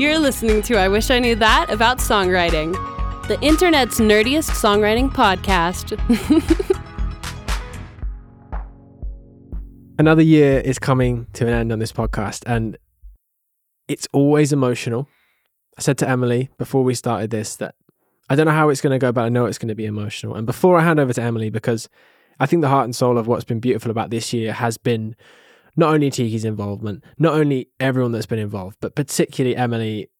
You're listening to I Wish I Knew That About Songwriting, the internet's nerdiest songwriting podcast. Another year is coming to an end on this podcast, and it's always emotional. I said to Emily before we started this that I don't know how it's going to go, but I know it's going to be emotional. And before I hand over to Emily, because I think the heart and soul of what's been beautiful about this year has been not only Tiki's involvement, not only everyone that's been involved, but particularly Emily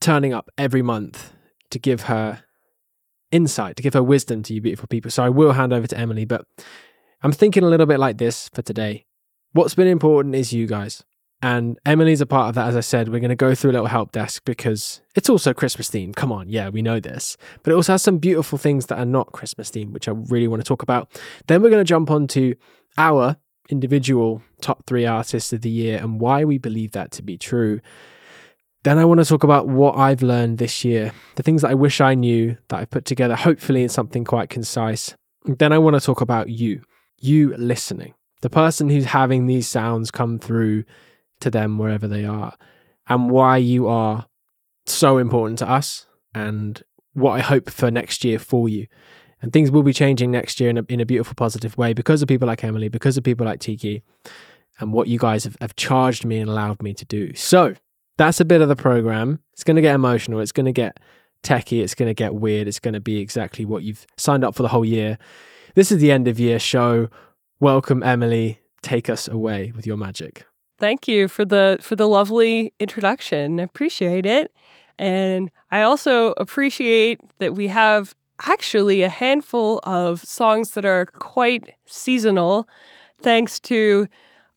turning up every month to give her insight, to give her wisdom to you beautiful people. So I will hand over to Emily, but I'm thinking a little bit like this for today. What's been important is you guys. And Emily's a part of that. As I said, we're going to go through a little help desk because it's also Christmas themed. Come on, yeah, we know this. But it also has some beautiful things that are not Christmas themed, which I really want to talk about. Then we're going to jump on to our individual top three artists of the year and why we believe that to be true. Then I want to talk about what I've learned this year, the things that I wish I knew that I've put together, hopefully in something quite concise. Then I want to talk about you, you listening, the person who's having these sounds come through to them wherever they are, and why you are so important to us and what I hope for next year for you. And things will be changing next year in a, in a beautiful, positive way because of people like Emily, because of people like Tiki, and what you guys have, have charged me and allowed me to do. So that's a bit of the program. It's going to get emotional. It's going to get techie. It's going to get weird. It's going to be exactly what you've signed up for the whole year. This is the end of year show. Welcome, Emily. Take us away with your magic. Thank you for the for the lovely introduction. I appreciate it. And I also appreciate that we have actually a handful of songs that are quite seasonal, thanks to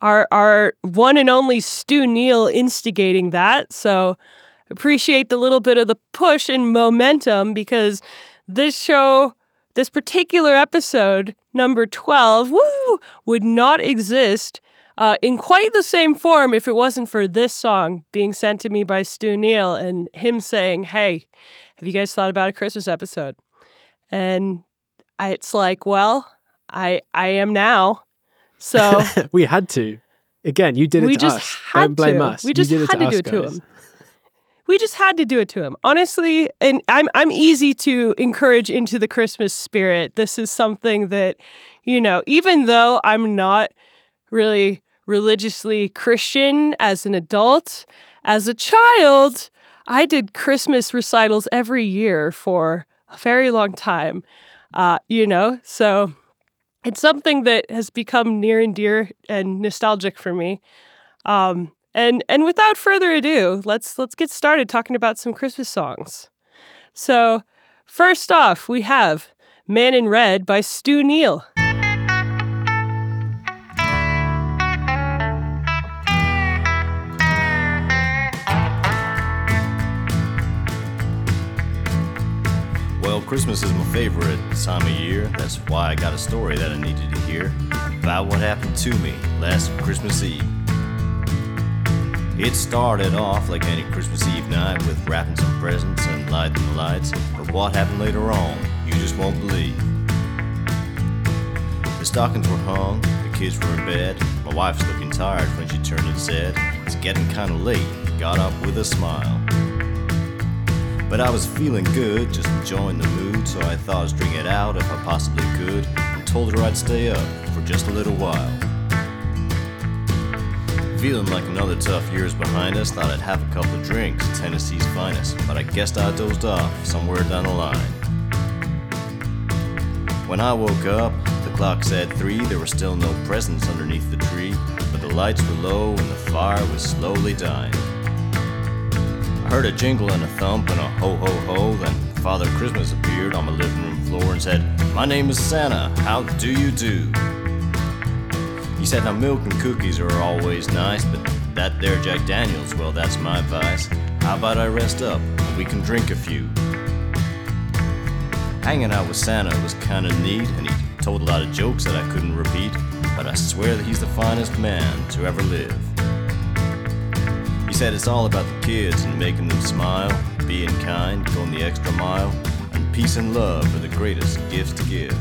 our our one and only Stu Neil instigating that. So appreciate the little bit of the push and momentum because this show, this particular episode, number 12, woo, would not exist uh, in quite the same form if it wasn't for this song being sent to me by Stu Neil and him saying, Hey, have you guys thought about a Christmas episode? And I, it's like, well, I I am now. So we had to. Again, you did it we to just us. had Don't blame to. us. We just had to, do it to him. We just had to do it to him. Honestly, and I'm I'm easy to encourage into the Christmas spirit. This is something that, you know, even though I'm not really religiously Christian as an adult, as a child, I did Christmas recitals every year for a very long time. Uh, you know, so it's something that has become near and dear and nostalgic for me. Um, and and without further ado, let's let's get started talking about some Christmas songs. So, first off, we have "Man in Red" by Stu Neil. Christmas is my favorite time of year. That's why I got a story that I needed to hear about what happened to me last Christmas Eve. It started off like any Christmas Eve night with wrapping some presents and lighting the lights. But what happened later on, you just won't believe. The stockings were hung, the kids were in bed. My wife's looking tired when she turned and said, It's getting kinda late. Got up with a smile. But I was feeling good, just enjoying the mood, so I thought I'd string it out if I possibly could, and told her I'd stay up for just a little while. Feeling like another tough year's behind us, thought I'd have a couple of drinks, Tennessee's finest, but I guessed I dozed off somewhere down the line. When I woke up, the clock said three, there were still no presents underneath the tree, but the lights were low and the fire was slowly dying. Heard a jingle and a thump and a ho ho ho. Then Father Christmas appeared on my living room floor and said, My name is Santa, how do you do? He said, Now milk and cookies are always nice, but that there Jack Daniels, well, that's my advice. How about I rest up and we can drink a few? Hanging out with Santa was kinda neat, and he told a lot of jokes that I couldn't repeat, but I swear that he's the finest man to ever live. Said it's all about the kids and making them smile, being kind, going the extra mile, and peace and love are the greatest gifts to give.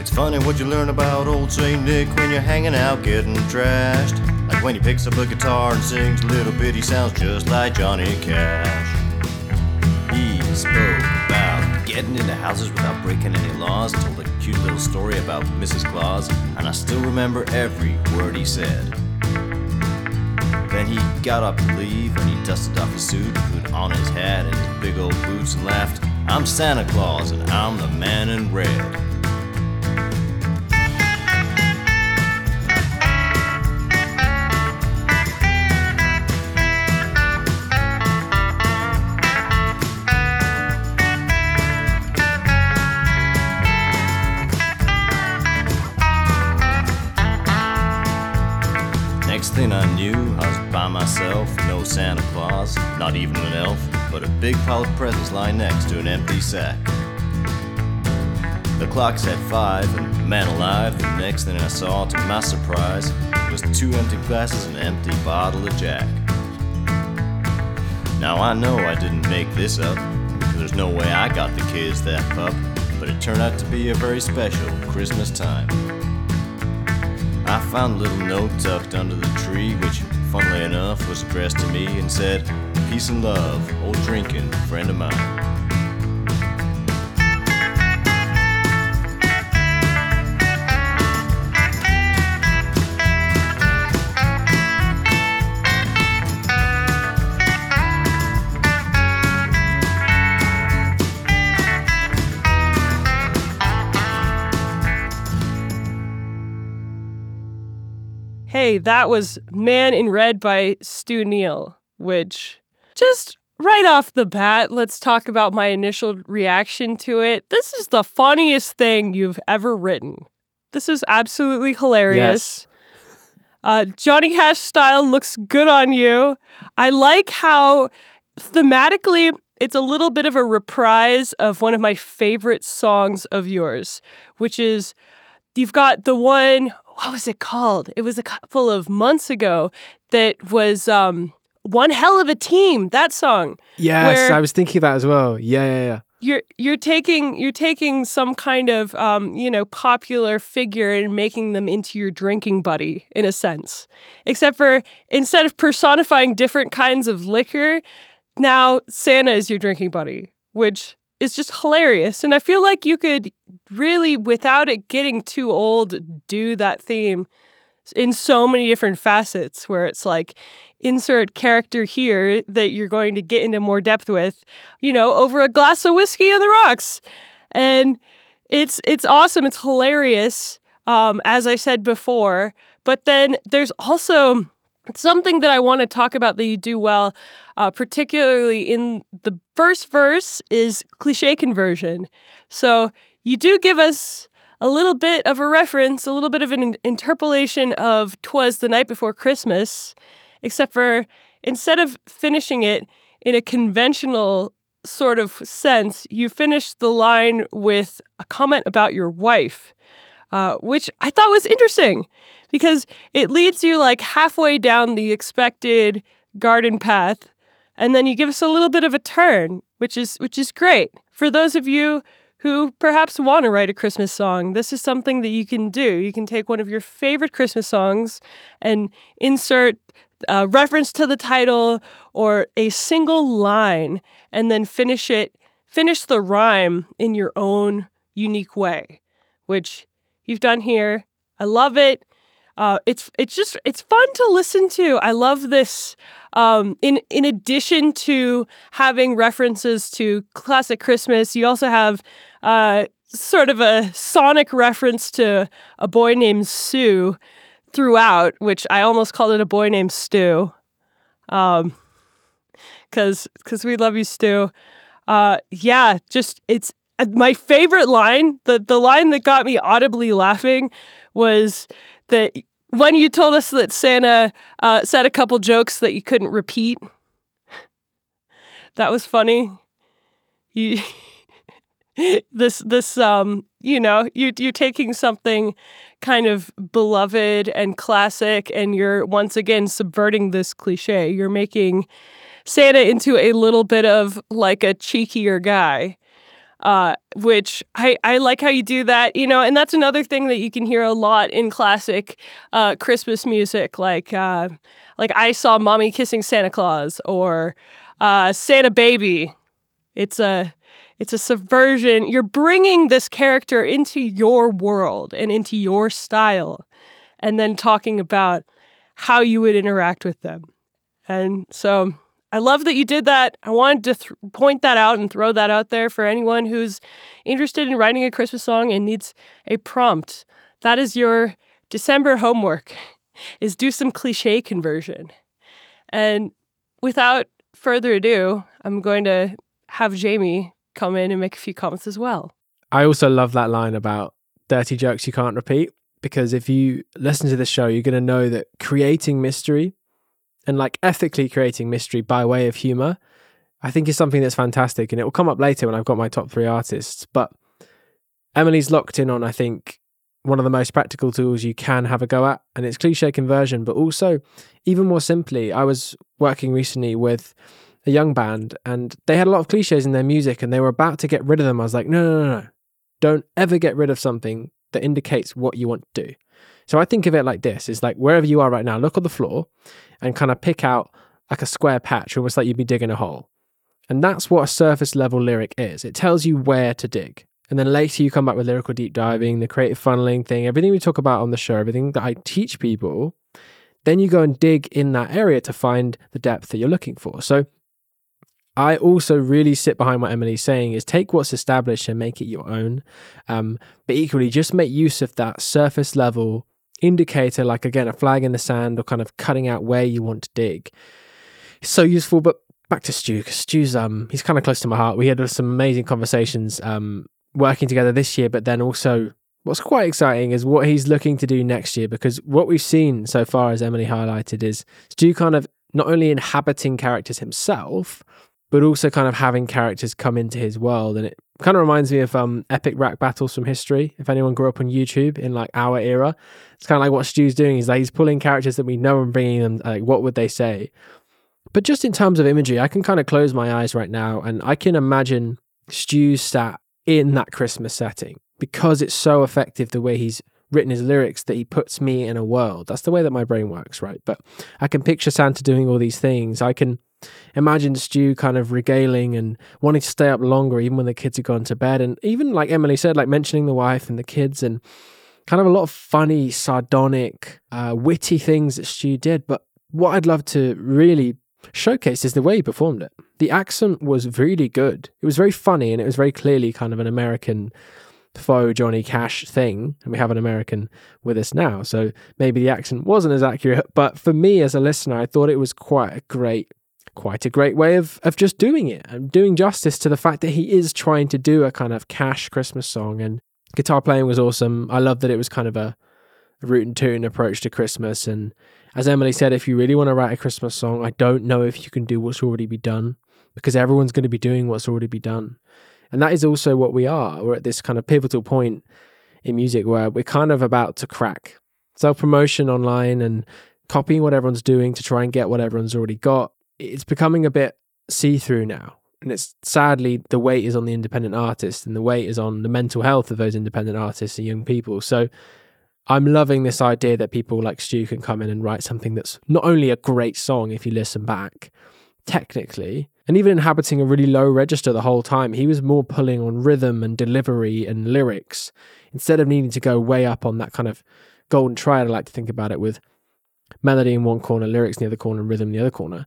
It's funny what you learn about old St. Nick when you're hanging out getting trashed. Like when he picks up a guitar and sings little bit, he sounds just like Johnny Cash. He spoke about getting into houses without breaking any laws, told a cute little story about Mrs. Claus, and I still remember every word he said. Then he got up to leave and he dusted off his suit, put on his hat and his big old boots and laughed, I'm Santa Claus and I'm the man in red. Thing I knew, I was by myself, no Santa Claus, not even an elf, but a big pile of presents lying next to an empty sack. The clock said five, and man alive, the next thing I saw, to my surprise, was two empty glasses and an empty bottle of Jack. Now I know I didn't make this up, because there's no way I got the kids that pup, but it turned out to be a very special Christmas time. I found a little note tucked under the tree, which, funnily enough, was addressed to me and said, Peace and love, old drinking friend of mine. Hey, that was Man in Red by Stu Neil, which just right off the bat, let's talk about my initial reaction to it. This is the funniest thing you've ever written. This is absolutely hilarious. Uh, Johnny Cash style looks good on you. I like how thematically it's a little bit of a reprise of one of my favorite songs of yours, which is you've got the one what was it called? It was a couple of months ago that was um one hell of a team, that song. Yes, I was thinking that as well. Yeah, yeah, yeah. You're you're taking you're taking some kind of um, you know, popular figure and making them into your drinking buddy in a sense. Except for instead of personifying different kinds of liquor, now Santa is your drinking buddy, which is just hilarious. And I feel like you could really, without it getting too old, do that theme in so many different facets where it's like insert character here that you're going to get into more depth with, you know, over a glass of whiskey on the rocks. And it's it's awesome. It's hilarious. Um, as I said before. But then there's also something that I want to talk about that you do well, uh, particularly in the first verse, is cliche conversion. So you do give us a little bit of a reference, a little bit of an interpolation of "Twas the Night Before Christmas," except for instead of finishing it in a conventional sort of sense, you finish the line with a comment about your wife, uh, which I thought was interesting because it leads you like halfway down the expected garden path and then you give us a little bit of a turn which is which is great. For those of you who perhaps want to write a christmas song this is something that you can do. You can take one of your favorite christmas songs and insert a reference to the title or a single line and then finish it finish the rhyme in your own unique way which you've done here. I love it uh, it's it's just it's fun to listen to. I love this. Um, in in addition to having references to classic Christmas, you also have uh, sort of a sonic reference to a boy named Sue throughout, which I almost called it a boy named Stu, um, because because we love you, Stu. Uh, yeah, just it's uh, my favorite line. The the line that got me audibly laughing was that when you told us that Santa uh, said a couple jokes that you couldn't repeat. That was funny. You this this um you know you you're taking something kind of beloved and classic and you're once again subverting this cliche. You're making Santa into a little bit of like a cheekier guy. Uh, which I, I like how you do that, you know, and that's another thing that you can hear a lot in classic uh, Christmas music, like uh, like I saw mommy kissing Santa Claus or uh, Santa Baby. It's a it's a subversion. You're bringing this character into your world and into your style, and then talking about how you would interact with them. And so I love that you did that. I wanted to th- point that out and throw that out there for anyone who's interested in writing a Christmas song and needs a prompt. That is your December homework is do some cliche conversion. And without further ado, I'm going to have Jamie come in and make a few comments as well. I also love that line about dirty jokes you can't repeat because if you listen to this show, you're going to know that creating mystery and like ethically creating mystery by way of humor, I think is something that's fantastic. And it will come up later when I've got my top three artists. But Emily's locked in on, I think, one of the most practical tools you can have a go at, and it's cliche conversion. But also, even more simply, I was working recently with a young band and they had a lot of cliches in their music and they were about to get rid of them. I was like, no, no, no, no. Don't ever get rid of something that indicates what you want to do. So I think of it like this is like wherever you are right now, look on the floor and kind of pick out like a square patch, almost like you'd be digging a hole. And that's what a surface level lyric is. It tells you where to dig. And then later you come back with lyrical deep diving, the creative funneling thing, everything we talk about on the show, everything that I teach people. Then you go and dig in that area to find the depth that you're looking for. So I also really sit behind what Emily's saying is take what's established and make it your own. Um, but equally, just make use of that surface level indicator, like again, a flag in the sand or kind of cutting out where you want to dig. It's so useful. But back to Stu, because Stu's um he's kind of close to my heart. We had some amazing conversations um working together this year, but then also what's quite exciting is what he's looking to do next year because what we've seen so far, as Emily highlighted, is Stu kind of not only inhabiting characters himself, but also kind of having characters come into his world. And it kind of reminds me of um, epic rap battles from history. If anyone grew up on YouTube in like our era, it's kind of like what Stu's doing. He's like he's pulling characters that we know and bringing them. Like, what would they say? But just in terms of imagery, I can kind of close my eyes right now, and I can imagine Stu sat in that Christmas setting because it's so effective the way he's written his lyrics that he puts me in a world. That's the way that my brain works, right? But I can picture Santa doing all these things. I can imagine Stu kind of regaling and wanting to stay up longer, even when the kids had gone to bed. And even like Emily said, like mentioning the wife and the kids and kind of a lot of funny, sardonic, uh, witty things that Stu did. But what I'd love to really showcase is the way he performed it. The accent was really good. It was very funny and it was very clearly kind of an American faux Johnny Cash thing, and we have an American with us now. So maybe the accent wasn't as accurate, but for me as a listener, I thought it was quite a great quite a great way of of just doing it and doing justice to the fact that he is trying to do a kind of cash Christmas song and guitar playing was awesome. I love that it was kind of a, root and tune approach to Christmas and as Emily said, if you really want to write a Christmas song, I don't know if you can do what's already be done because everyone's going to be doing what's already be done. And that is also what we are. We're at this kind of pivotal point in music where we're kind of about to crack self promotion online and copying what everyone's doing to try and get what everyone's already got. It's becoming a bit see through now. And it's sadly the weight is on the independent artist and the weight is on the mental health of those independent artists and young people. So I'm loving this idea that people like Stu can come in and write something that's not only a great song if you listen back technically, and even inhabiting a really low register the whole time, he was more pulling on rhythm and delivery and lyrics instead of needing to go way up on that kind of golden triad. I like to think about it with melody in one corner, lyrics in the other corner, and rhythm in the other corner.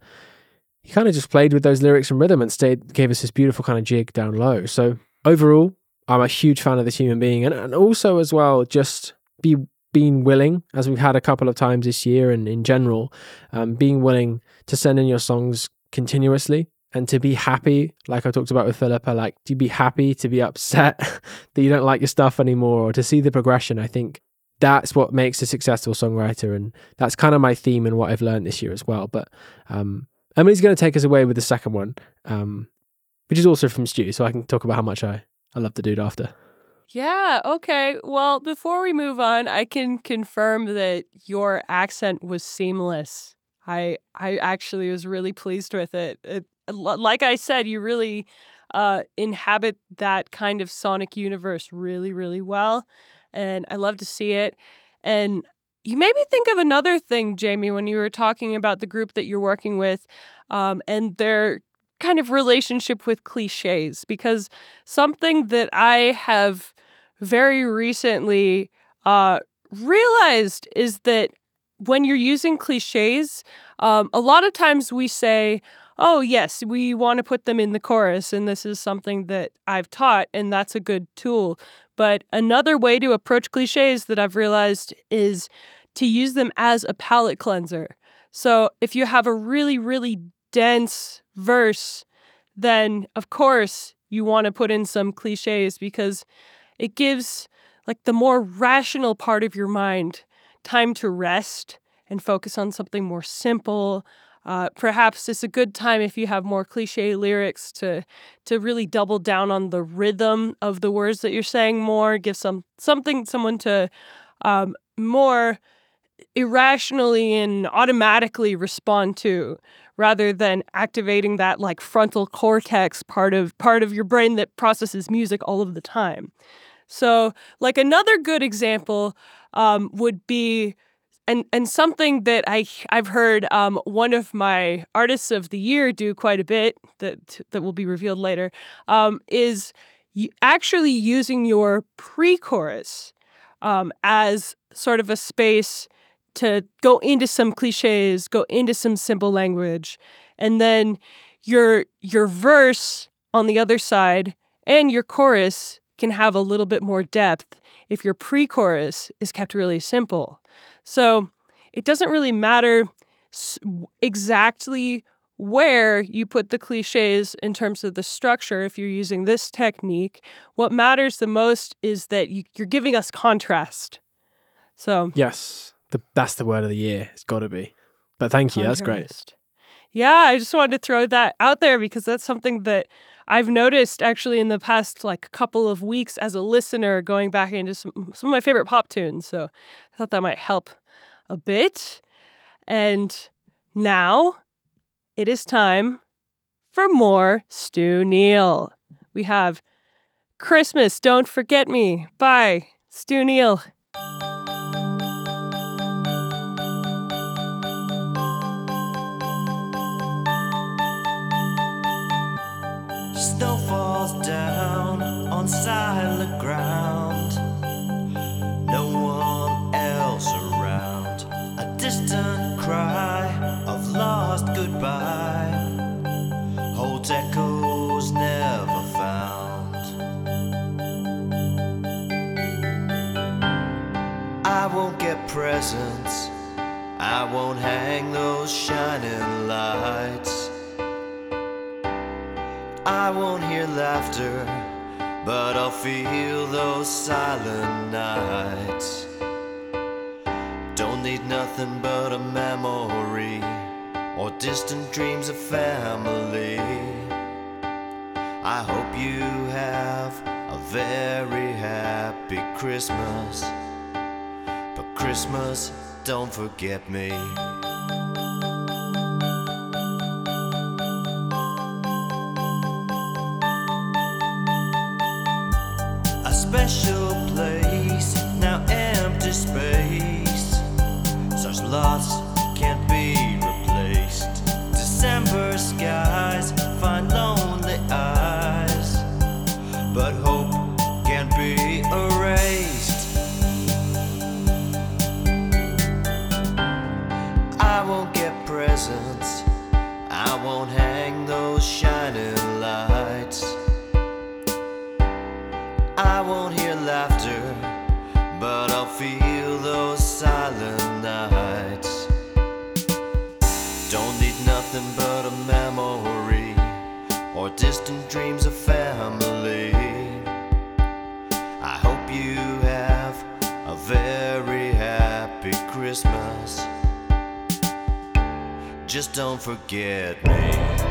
He kind of just played with those lyrics and rhythm and stayed, gave us this beautiful kind of jig down low. So overall, I'm a huge fan of this human being, and, and also as well, just be being willing, as we've had a couple of times this year, and in general, um, being willing to send in your songs continuously and to be happy, like I talked about with Philippa, like to be happy, to be upset that you don't like your stuff anymore, or to see the progression. I think that's what makes a successful songwriter, and that's kind of my theme and what I've learned this year as well. But um, Emily's going to take us away with the second one, um, which is also from Stu, so I can talk about how much I I love the dude after. Yeah, okay. Well, before we move on, I can confirm that your accent was seamless. I I actually was really pleased with it. it like I said, you really uh, inhabit that kind of sonic universe really, really well. And I love to see it. And you made me think of another thing, Jamie, when you were talking about the group that you're working with um, and their kind of relationship with cliches, because something that I have very recently uh, realized is that when you're using cliches, um, a lot of times we say, oh, yes, we want to put them in the chorus, and this is something that I've taught, and that's a good tool. But another way to approach cliches that I've realized is to use them as a palate cleanser. So if you have a really, really dense verse, then of course you want to put in some cliches because it gives like the more rational part of your mind time to rest and focus on something more simple. Uh, perhaps it's a good time if you have more cliche lyrics to to really double down on the rhythm of the words that you're saying more. Give some something someone to um, more irrationally and automatically respond to rather than activating that like frontal cortex part of part of your brain that processes music all of the time so like another good example um, would be and and something that I I've heard um, one of my artists of the year do quite a bit that that will be revealed later um, is actually using your pre-chorus um, as sort of a space to go into some cliches, go into some simple language, and then your your verse on the other side and your chorus can have a little bit more depth if your pre-chorus is kept really simple. So, it doesn't really matter exactly where you put the cliches in terms of the structure if you're using this technique. What matters the most is that you, are giving us contrast. So, yes, the that's the word of the year. It's got to be. But thank you. That's great. Yeah, I just wanted to throw that out there because that's something that I've noticed actually in the past like couple of weeks as a listener going back into some some of my favorite pop tunes. So I thought that might help a bit. And now it is time for more Stu Neil. We have Christmas, Don't Forget Me by Stu Neil. Hang those shining lights. I won't hear laughter, but I'll feel those silent nights. Don't need nothing but a memory or distant dreams of family. I hope you have a very happy Christmas. But Christmas, don't forget me. A special don't forget me.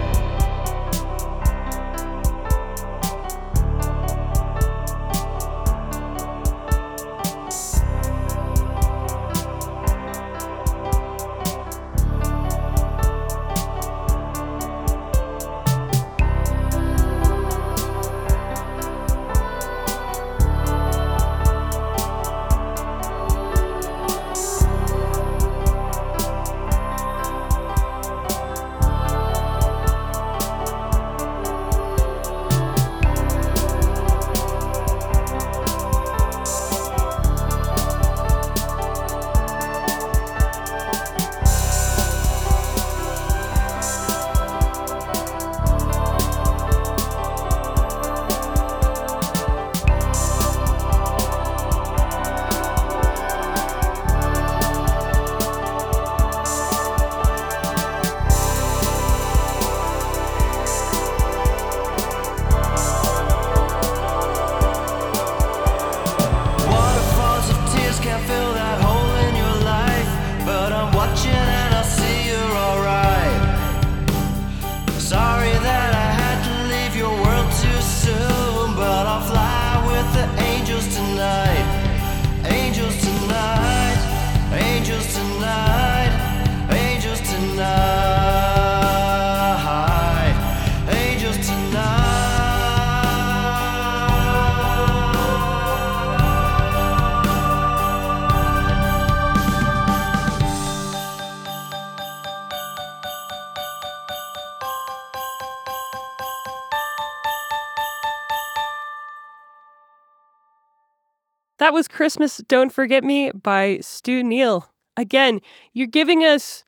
That was Christmas Don't Forget Me by Stu Neil. Again, you're giving us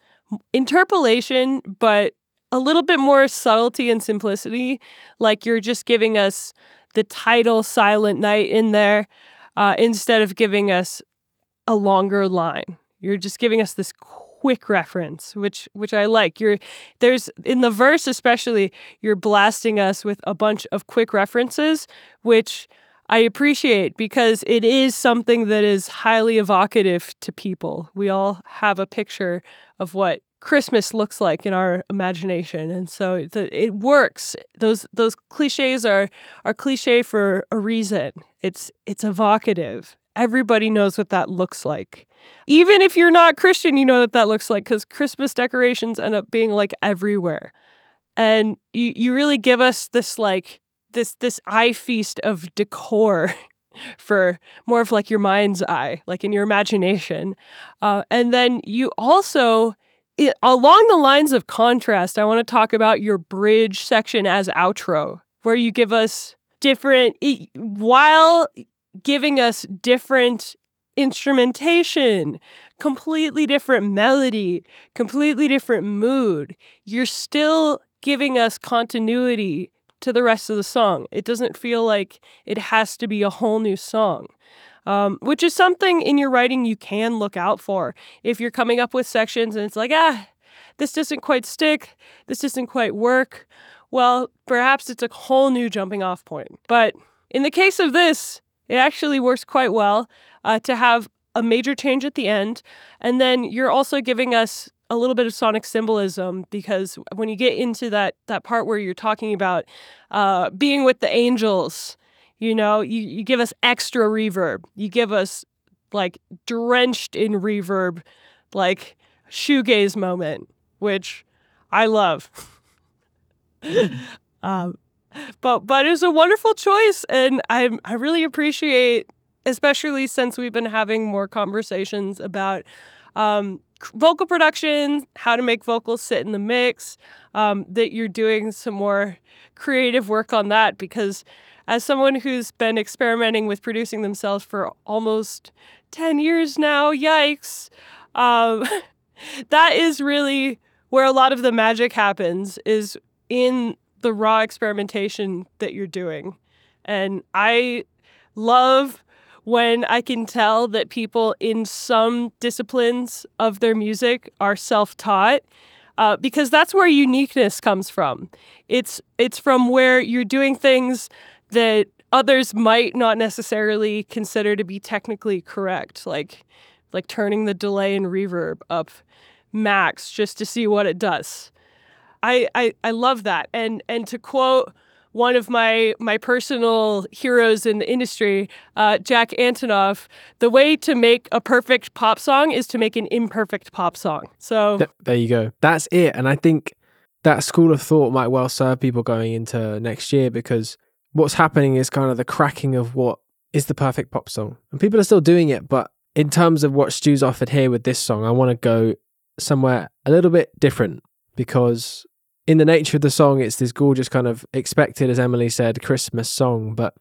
interpolation, but a little bit more subtlety and simplicity. Like you're just giving us the title Silent Night in there uh, instead of giving us a longer line. You're just giving us this quick reference, which which I like. You're there's in the verse especially, you're blasting us with a bunch of quick references, which I appreciate because it is something that is highly evocative to people. We all have a picture of what Christmas looks like in our imagination, and so the, it works. Those those cliches are are cliche for a reason. It's it's evocative. Everybody knows what that looks like. Even if you're not Christian, you know what that looks like because Christmas decorations end up being like everywhere, and you you really give us this like this this eye feast of decor for more of like your mind's eye, like in your imagination, uh, and then you also it, along the lines of contrast, I want to talk about your bridge section as outro, where you give us different, while giving us different instrumentation, completely different melody, completely different mood. You're still giving us continuity to the rest of the song. It doesn't feel like it has to be a whole new song um, which is something in your writing you can look out for. If you're coming up with sections and it's like, ah, this doesn't quite stick, this doesn't quite work, well, perhaps it's a whole new jumping off point. But in the case of this, it actually works quite well uh, to have a major change at the end. And then you're also giving us a little bit of sonic symbolism because when you get into that that part where you're talking about uh, being with the angels you know, you, you give us extra reverb. You give us like drenched in reverb, like shoegaze moment, which I love. um, but but it's a wonderful choice, and I I really appreciate, especially since we've been having more conversations about um, vocal production, how to make vocals sit in the mix, um, that you're doing some more creative work on that because as someone who's been experimenting with producing themselves for almost 10 years now, yikes, um, that is really where a lot of the magic happens is in the raw experimentation that you're doing. And I love when I can tell that people in some disciplines of their music are self taught. Uh, because that's where uniqueness comes from. It's it's from where you're doing things that others might not necessarily consider to be technically correct, like like turning the delay and reverb up max just to see what it does. I, I, I love that. And and to quote one of my my personal heroes in the industry, uh, Jack Antonoff, the way to make a perfect pop song is to make an imperfect pop song. So Th- there you go. That's it. And I think that school of thought might well serve people going into next year because what's happening is kind of the cracking of what is the perfect pop song. And people are still doing it, but in terms of what Stu's offered here with this song, I want to go somewhere a little bit different because in the nature of the song, it's this gorgeous kind of expected, as Emily said, Christmas song. But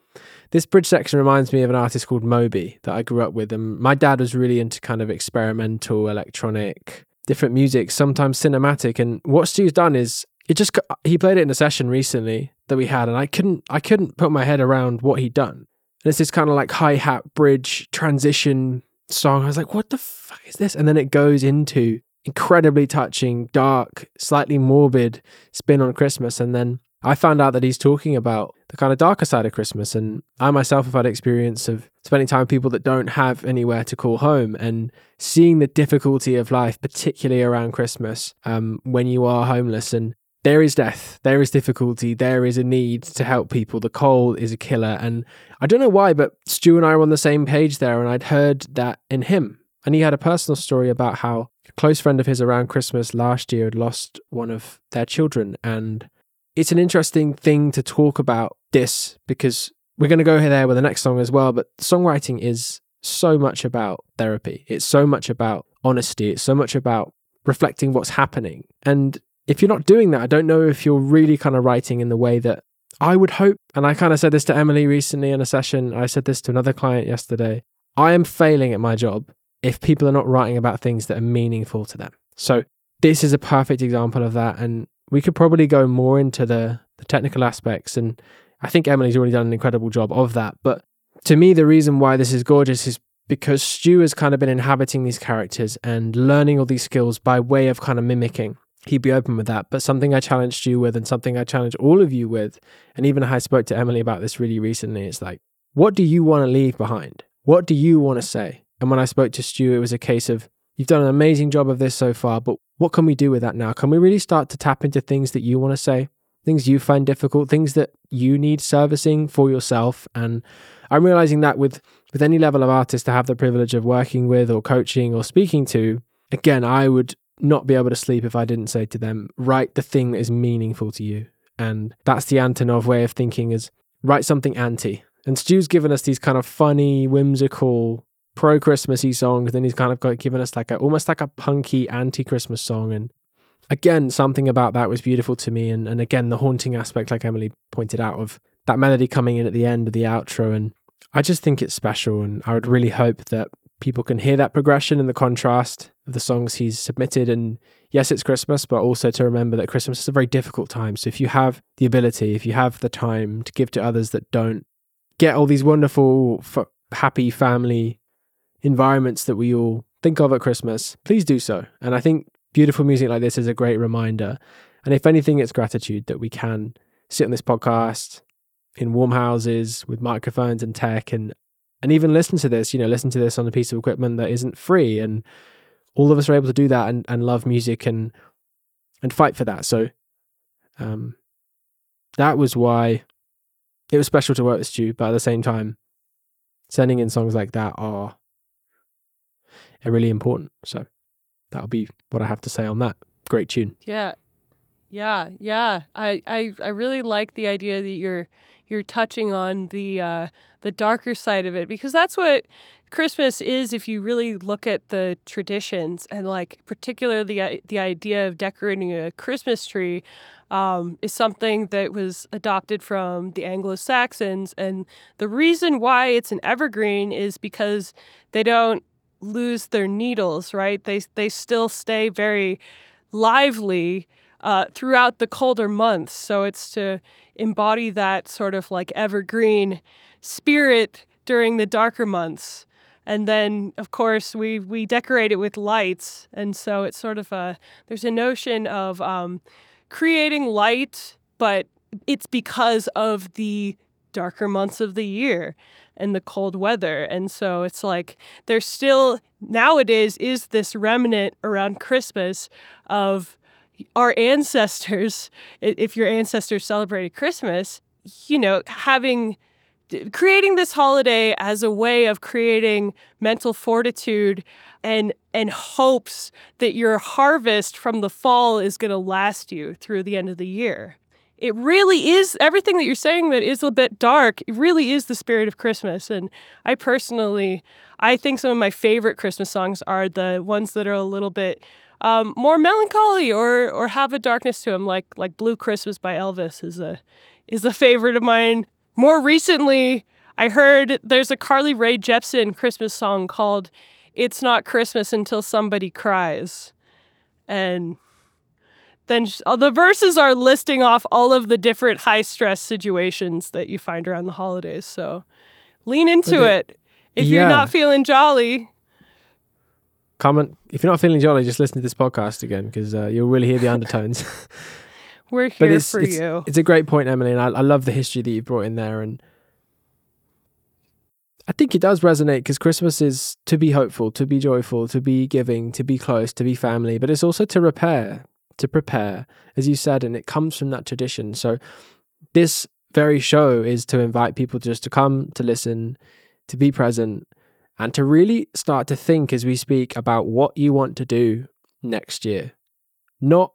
this bridge section reminds me of an artist called Moby that I grew up with. And my dad was really into kind of experimental, electronic, different music, sometimes cinematic. And what Stu's done is it just he played it in a session recently that we had, and I couldn't I couldn't put my head around what he'd done. And it's this kind of like hi hat bridge transition song. I was like, what the fuck is this? And then it goes into incredibly touching, dark, slightly morbid spin on Christmas. And then I found out that he's talking about the kind of darker side of Christmas. And I myself have had experience of spending time with people that don't have anywhere to call home and seeing the difficulty of life, particularly around Christmas, um, when you are homeless. And there is death, there is difficulty, there is a need to help people. The cold is a killer. And I don't know why, but Stu and I were on the same page there, and I'd heard that in him. And he had a personal story about how a close friend of his around Christmas last year had lost one of their children. And it's an interesting thing to talk about this because we're going to go there with the next song as well. But songwriting is so much about therapy, it's so much about honesty, it's so much about reflecting what's happening. And if you're not doing that, I don't know if you're really kind of writing in the way that I would hope. And I kind of said this to Emily recently in a session. I said this to another client yesterday. I am failing at my job if people are not writing about things that are meaningful to them. So this is a perfect example of that. And we could probably go more into the, the technical aspects. And I think Emily's already done an incredible job of that. But to me, the reason why this is gorgeous is because Stu has kind of been inhabiting these characters and learning all these skills by way of kind of mimicking. He'd be open with that. But something I challenged Stu with and something I challenge all of you with, and even I spoke to Emily about this really recently, is like, what do you want to leave behind? What do you want to say? And when I spoke to Stu, it was a case of, you've done an amazing job of this so far, but what can we do with that now? Can we really start to tap into things that you want to say, things you find difficult, things that you need servicing for yourself? And I'm realizing that with with any level of artist to have the privilege of working with or coaching or speaking to, again, I would not be able to sleep if I didn't say to them, write the thing that is meaningful to you. And that's the Antonoff way of thinking is write something anti. And Stu's given us these kind of funny, whimsical, pro Christmassy songs. Then he's kind of got given us like a almost like a punky anti Christmas song. And again, something about that was beautiful to me. And and again, the haunting aspect, like Emily pointed out, of that melody coming in at the end of the outro. And I just think it's special. And I would really hope that people can hear that progression and the contrast of the songs he's submitted. And yes, it's Christmas, but also to remember that Christmas is a very difficult time. So if you have the ability, if you have the time to give to others that don't, get all these wonderful, f- happy family environments that we all think of at Christmas, please do so. And I think beautiful music like this is a great reminder. And if anything, it's gratitude that we can sit on this podcast in warm houses with microphones and tech and and even listen to this, you know, listen to this on a piece of equipment that isn't free. And all of us are able to do that and, and love music and and fight for that. So um that was why it was special to work with Stu, but at the same time, sending in songs like that are are really important. So that'll be what I have to say on that. Great tune. Yeah. Yeah, yeah. I, I, I really like the idea that you're you're touching on the uh, the darker side of it because that's what Christmas is if you really look at the traditions and like particularly the the idea of decorating a Christmas tree um, is something that was adopted from the Anglo Saxons and the reason why it's an evergreen is because they don't lose their needles right? They they still stay very lively uh, throughout the colder months. So it's to embody that sort of like evergreen spirit during the darker months. And then of course we we decorate it with lights. And so it's sort of a there's a notion of um, creating light but it's because of the darker months of the year and the cold weather and so it's like there's still nowadays is this remnant around christmas of our ancestors if your ancestors celebrated christmas you know having creating this holiday as a way of creating mental fortitude and and hopes that your harvest from the fall is going to last you through the end of the year. It really is everything that you're saying that is a bit dark. It really is the spirit of Christmas and I personally I think some of my favorite Christmas songs are the ones that are a little bit um, more melancholy or or have a darkness to them like like Blue Christmas by Elvis is a is a favorite of mine more recently, I heard there's a Carly Rae Jepsen Christmas song called It's Not Christmas Until Somebody Cries. And then uh, the verses are listing off all of the different high stress situations that you find around the holidays. So lean into Okay. it. If Yeah. you're not feeling jolly, Comment if you're not feeling jolly, just listen to this podcast again because uh, you'll really hear the undertones. we're but here it's for it's, you. it's a great point, Emily, and I, I love the history that you brought in there. And I think it does resonate because Christmas is to be hopeful, to be joyful, to be giving, to be close, to be family, but it's also to repair, to prepare, as you said, and it comes from that tradition. So this very show is to invite people just to come, to listen, to be present, and to really start to think as we speak about what you want to do next year. Not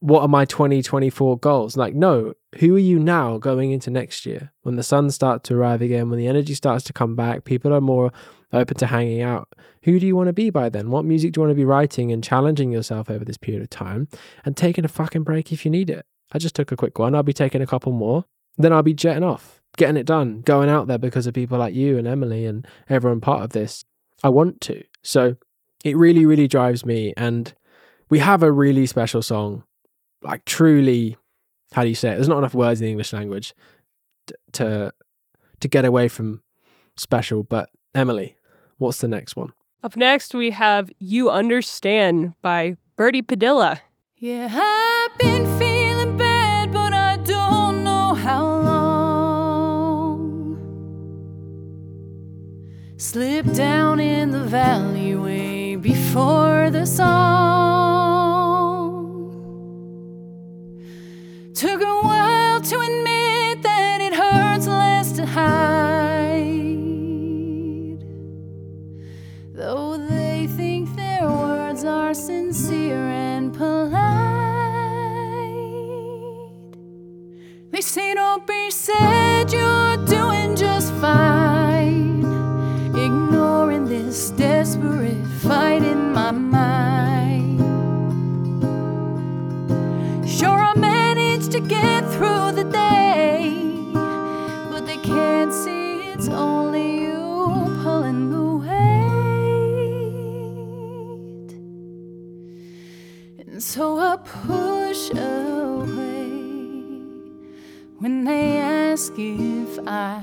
what are my 2024 goals? Like, no, who are you now going into next year? When the sun starts to arrive again, when the energy starts to come back, people are more open to hanging out. Who do you want to be by then? What music do you want to be writing and challenging yourself over this period of time and taking a fucking break if you need it? I just took a quick one. I'll be taking a couple more. Then I'll be jetting off. getting it done, going out there because of people like you and Emily and everyone part of this. I want to. So it really, really drives me. And we have a really special song, like truly, how do you say it? There's not enough words in the English language to to get away from special. But Emily, what's the next one? Up next, we have You Understand by Birdie Padilla. Yeah, I've been feeling bad, but I don't know how long. Slipped down in the valley way before the song. They say, Don't be sad, you're doing just fine. Ignoring this desperate fight in my mind. Sure, I managed to get through the day, but they can't see it's only you pulling the weight. And so I push away when they ask if I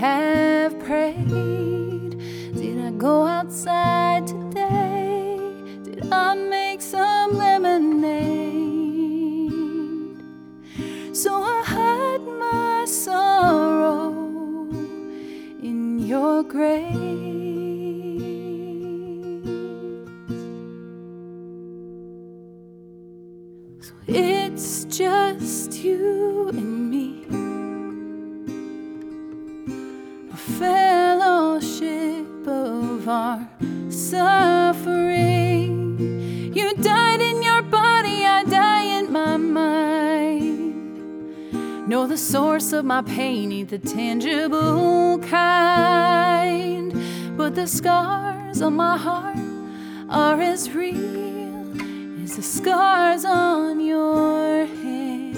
have prayed. Did I go outside today? Did I make some lemonade? So I hide my sorrow in your grace. So it's just you and me, a fellowship of our suffering. You died in your body, I die in my mind. Know the source of my pain ain't the tangible kind, but the scars on my heart are as real as the scars on your hands.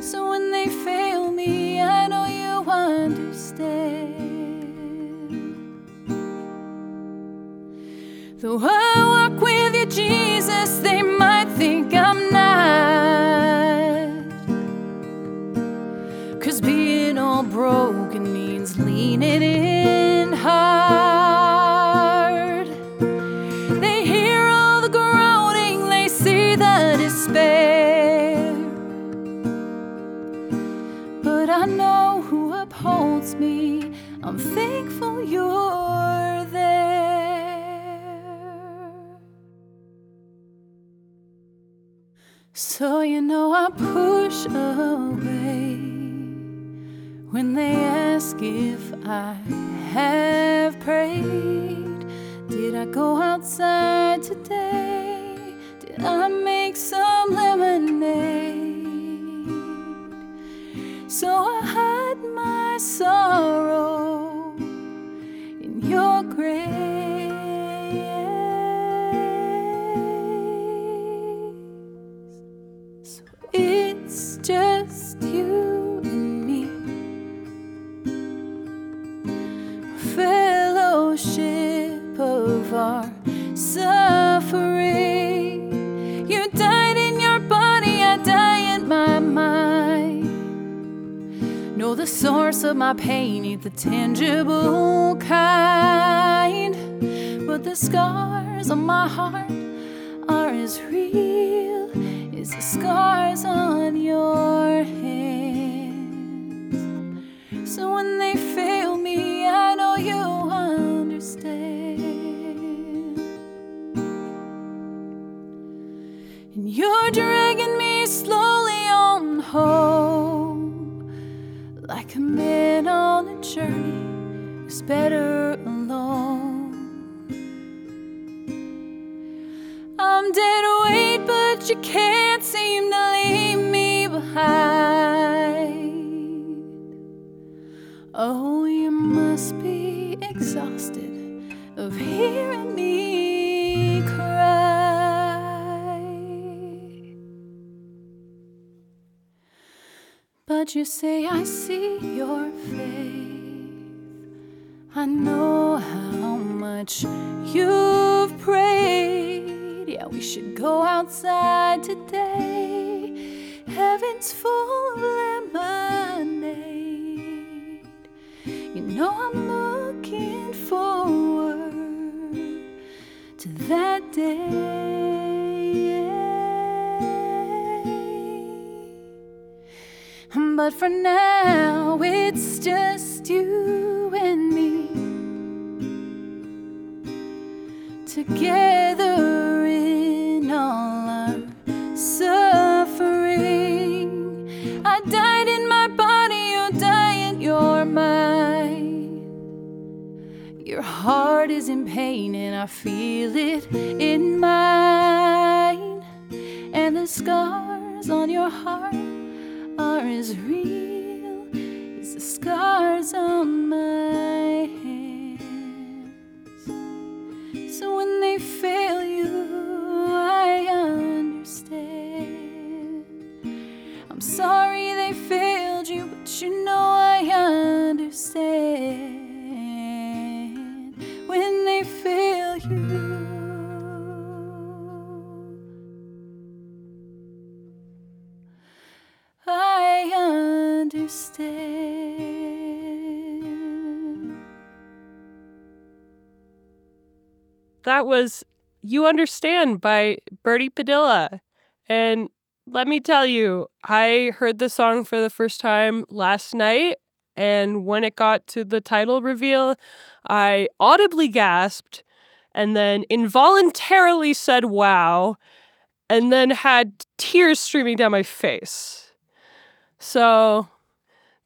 So when they fail me, I know you understand. Though I walk with you, Jesus, they might think I'm not. Cause being all broken means leaning in hard. But I know who upholds me. I'm thankful you're there. So you know I push away when they ask if I have prayed. Did I go outside today? Did I make some lemonade? So I hide my sorrow the source of my pain ain't the tangible kind, but the scars on my heart are as real as the scars on your hands. So when they fail me, I know you understand. And you're dragging me slowly on home, like a man on a journey who's better alone. I'm dead weight, but you can't seem to leave me behind. Oh, you must be exhausted of hearing me But you say, I see your faith. I know how much you've prayed. Yeah, we should go outside today. Heaven's full of lemonade. You know I'm looking forward to that day. But for now, it's just you and me. Together in all our suffering. I died in my body, you die in your mind. Your heart is in pain, and I feel it in mine. And the scars on your heart are as real as the scars on my hands. So when they fail you, I understand. I'm sorry they failed you, but you know I understand. Understand. That was You Understand by Birdie Padilla. And let me tell you, I heard the song for the first time last night. And when it got to the title reveal, I audibly gasped and then involuntarily said, wow, and then had tears streaming down my face. So,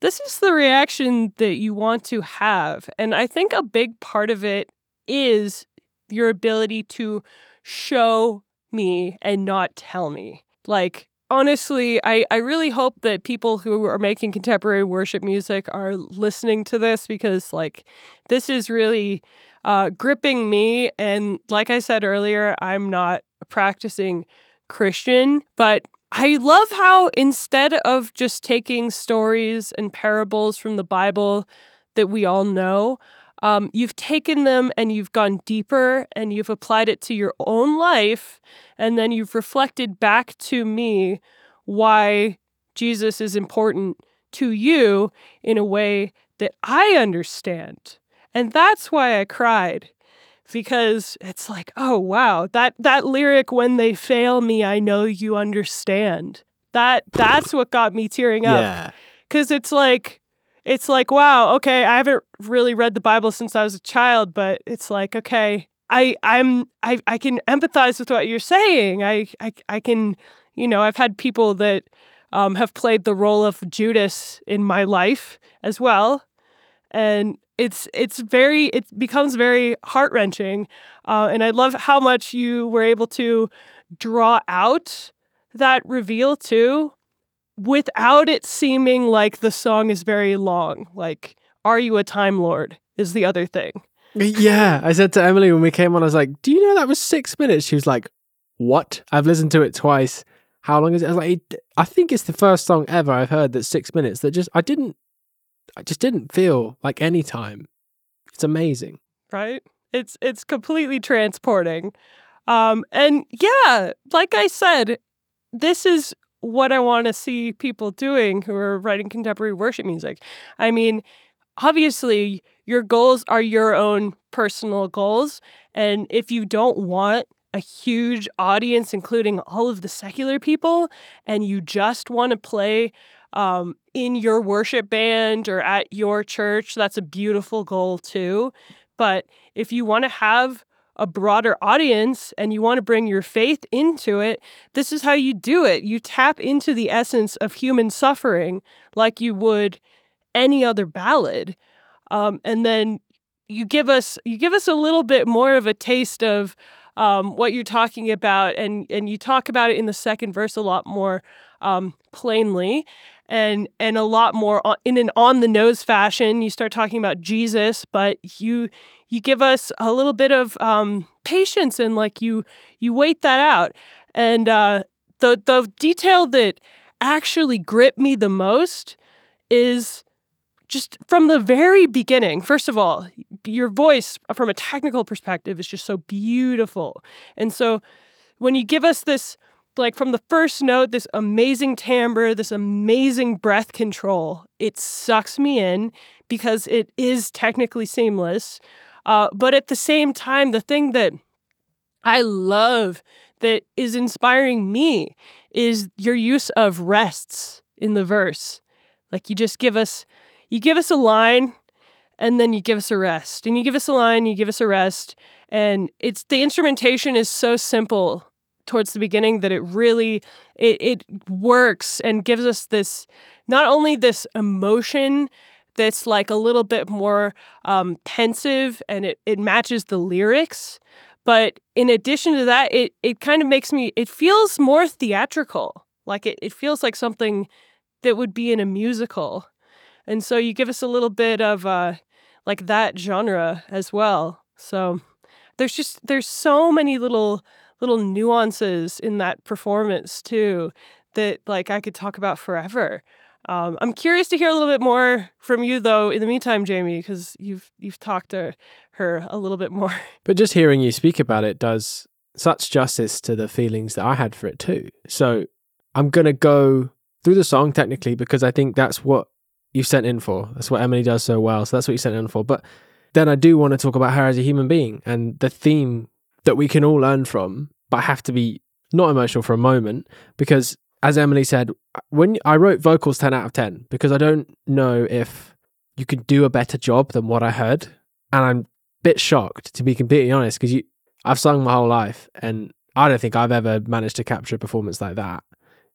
this is the reaction that you want to have. And I think a big part of it is your ability to show me and not tell me. Like, honestly, I, I really hope that people who are making contemporary worship music are listening to this because, like, this is really uh, gripping me. And like I said earlier, I'm not practicing Christian, but I love how instead of just taking stories and parables from the Bible that we all know, um, you've taken them and you've gone deeper and you've applied it to your own life. And then you've reflected back to me why Jesus is important to you in a way that I understand. And that's why I cried because it's like, oh wow, that that lyric when they fail me, I know you understand. That that's what got me tearing up Yeah. cuz it's like it's like wow, okay, I haven't really read the Bible since I was a child, but it's like okay, I I'm I I can empathize with what you're saying. I I I can, you know, I've had people that um, have played the role of Judas in my life as well, and it's it's very it becomes very heart wrenching, uh, and I love how much you were able to draw out that reveal too, without it seeming like the song is very long. Like, are you a time lord? Is the other thing. Yeah. I said to Emily when we came on, I was like, Do you know that was six minutes? She was like, What? I've listened to it twice. How long is it? I was like, I think it's the first song ever I've heard that's six minutes that just, I didn't, I just didn't feel like any time. It's amazing. right? It's it's completely transporting. Um and yeah, like I said, this is what I want to see people doing who are writing contemporary worship music. I mean, obviously your goals are your own personal goals and if you don't want a huge audience including all of the secular people and you just want to play um, in your worship band or at your church that's a beautiful goal too but if you want to have a broader audience and you want to bring your faith into it, this is how you do it. You tap into the essence of human suffering like you would any other ballad. Um, and then you give us you give us a little bit more of a taste of um, what you're talking about, and and you talk about it in the second verse a lot more um, plainly, and and a lot more in an on the nose fashion. You start talking about Jesus, but you you give us a little bit of um, patience and like you you wait that out. And uh, the the detail that actually gripped me the most is just from the very beginning. First of all, your voice from a technical perspective is just so beautiful. And so when you give us this like from the first note, this amazing timbre, this amazing breath control, it sucks me in because it is technically seamless. Uh, but at the same time, the thing that I love that is inspiring me is your use of rests in the verse. Like you just give us, you give us a line and then you give us a rest and you give us a line, you give us a rest. And it's the instrumentation is so simple towards the beginning that it really it, it works and gives us this not only this emotion that's like a little bit more um, pensive and it, it matches the lyrics but in addition to that it, it kind of makes me it feels more theatrical. Like it, it feels like something that would be in a musical. And so you give us a little bit of uh, like that genre as well. So there's just there's so many little little nuances in that performance too that like I could talk about forever. Um, I'm curious to hear a little bit more from you though. In the meantime, Jamie, because you've you've talked to her a little bit more. But just hearing you speak about it does such justice to the feelings that I had for it too. So I'm gonna go through the song technically because I think that's what you sent in for. That's what Emily does so well. So that's what you sent in for. But then I do want to talk about her as a human being and the theme that we can all learn from, but I have to be not emotional for a moment because, as Emily said, when I wrote vocals 10 out of 10 because I don't know if you could do a better job than what I heard. And I'm a bit shocked, to be completely honest, because I've sung my whole life and I don't think I've ever managed to capture a performance like that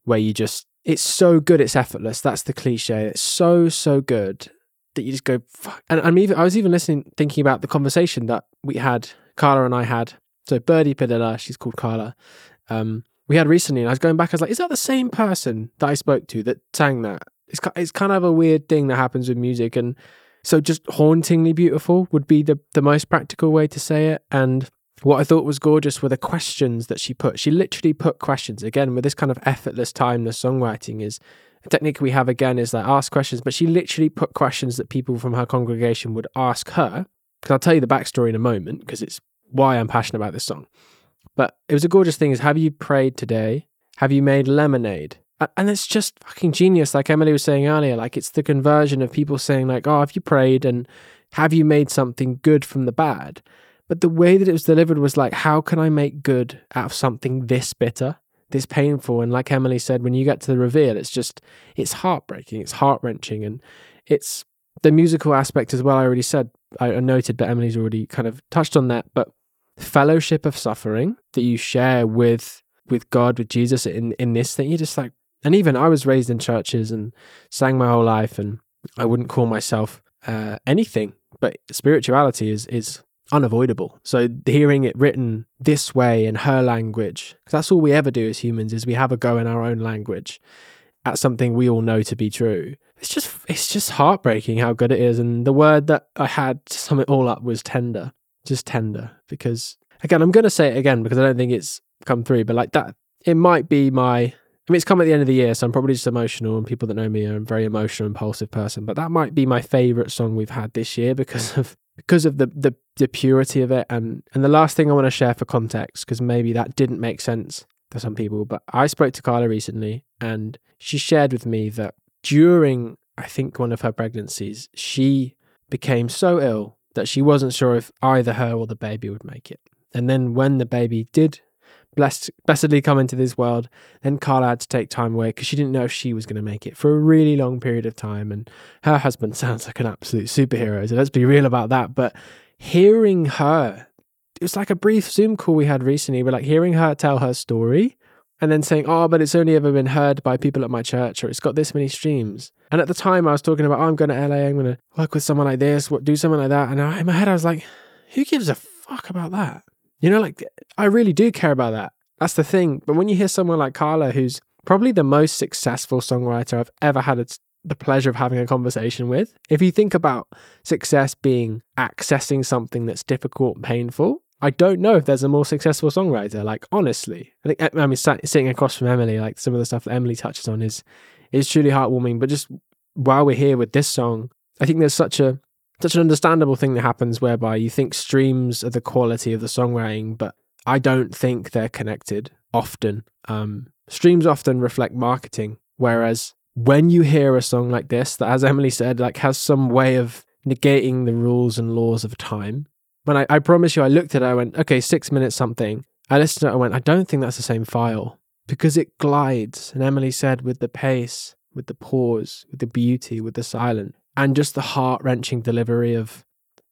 where you just, it's so good, it's effortless. That's the cliche. It's so, so good that you just go, fuck. And I'm even, I was even listening, thinking about the conversation that we had, Carla and I had so Birdie Padilla, she's called Carla. Um, we had recently, and I was going back. I was like, is that the same person that I spoke to that sang that? It's it's kind of a weird thing that happens with music, and so just hauntingly beautiful would be the the most practical way to say it. And what I thought was gorgeous were the questions that she put. She literally put questions again with this kind of effortless timeless songwriting is a technique we have again is like ask questions, but she literally put questions that people from her congregation would ask her. Because I'll tell you the backstory in a moment because it's why I'm passionate about this song. But it was a gorgeous thing is have you prayed today? Have you made lemonade? And it's just fucking genius, like Emily was saying earlier. Like it's the conversion of people saying, like, oh, have you prayed and have you made something good from the bad? But the way that it was delivered was like, how can I make good out of something this bitter, this painful? And like Emily said, when you get to the reveal, it's just, it's heartbreaking, it's heart wrenching. And it's the musical aspect as well. I already said, I noted, but Emily's already kind of touched on that. But fellowship of suffering that you share with with God, with Jesus in in this thing. You're just like, and even I was raised in churches and sang my whole life, and I wouldn't call myself uh, anything, but spirituality is is unavoidable. So hearing it written this way in her language, because that's all we ever do as humans is we have a go in our own language at something we all know to be true. It's just it's just heartbreaking how good it is. And the word that I had to sum it all up was tender just tender because again i'm going to say it again because i don't think it's come through but like that it might be my i mean it's come at the end of the year so i'm probably just emotional and people that know me are a very emotional impulsive person but that might be my favorite song we've had this year because of because of the the, the purity of it. And and the last thing i want to share for context because maybe that didn't make sense for some people but i spoke to carla recently and she shared with me that during i think one of her pregnancies she became so ill that she wasn't sure if either her or the baby would make it. And then when the baby did blessed, blessedly come into this world, then Carla had to take time away because she didn't know if she was going to make it for a really long period of time. And her husband sounds like an absolute superhero. So let's be real about that. But hearing her, it was like a brief Zoom call we had recently, but like hearing her tell her story and then saying, oh, but it's only ever been heard by people at my church or it's got this many streams. And at the time, I was talking about, oh, I'm going to LA, I'm going to work with someone like this, do something like that. And in my head, I was like, who gives a fuck about that? You know, like, I really do care about that. That's the thing. But when you hear someone like Carla, who's probably the most successful songwriter I've ever had the pleasure of having a conversation with, if you think about success being accessing something that's difficult painful, I don't know if there's a more successful songwriter. Like honestly, I think I mean sitting across from Emily, like some of the stuff that Emily touches on is is truly heartwarming. But just while we're here with this song, I think there's such a such an understandable thing that happens whereby you think streams are the quality of the songwriting, but I don't think they're connected often. Um, streams often reflect marketing, whereas when you hear a song like this, that as Emily said, like has some way of negating the rules and laws of time. When I, I promise you, I looked at it, I went, okay, six minutes something. I listened to it, I went, I don't think that's the same file because it glides. And Emily said, with the pace, with the pause, with the beauty, with the silence, and just the heart wrenching delivery of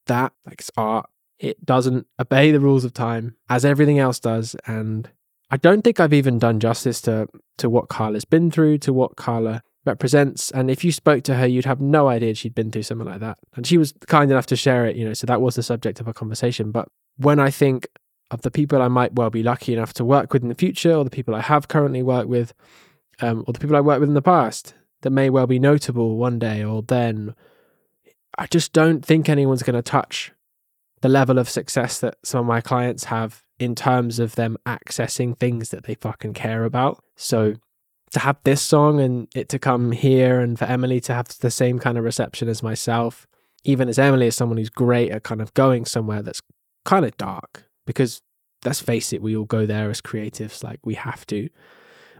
that, like it's art. It doesn't obey the rules of time as everything else does. And I don't think I've even done justice to to what Carla's been through, to what Carla represents. And if you spoke to her, you'd have no idea she'd been through something like that. And she was kind enough to share it, you know, so that was the subject of our conversation. But when I think of the people I might well be lucky enough to work with in the future, or the people I have currently worked with, um, or the people I worked with in the past that may well be notable one day or then, I just don't think anyone's going to touch the level of success that some of my clients have in terms of them accessing things that they fucking care about. So to have this song and it to come here and for Emily to have the same kind of reception as myself, even as Emily is someone who's great at kind of going somewhere that's kind of dark because let's face it, we all go there as creatives, like we have to.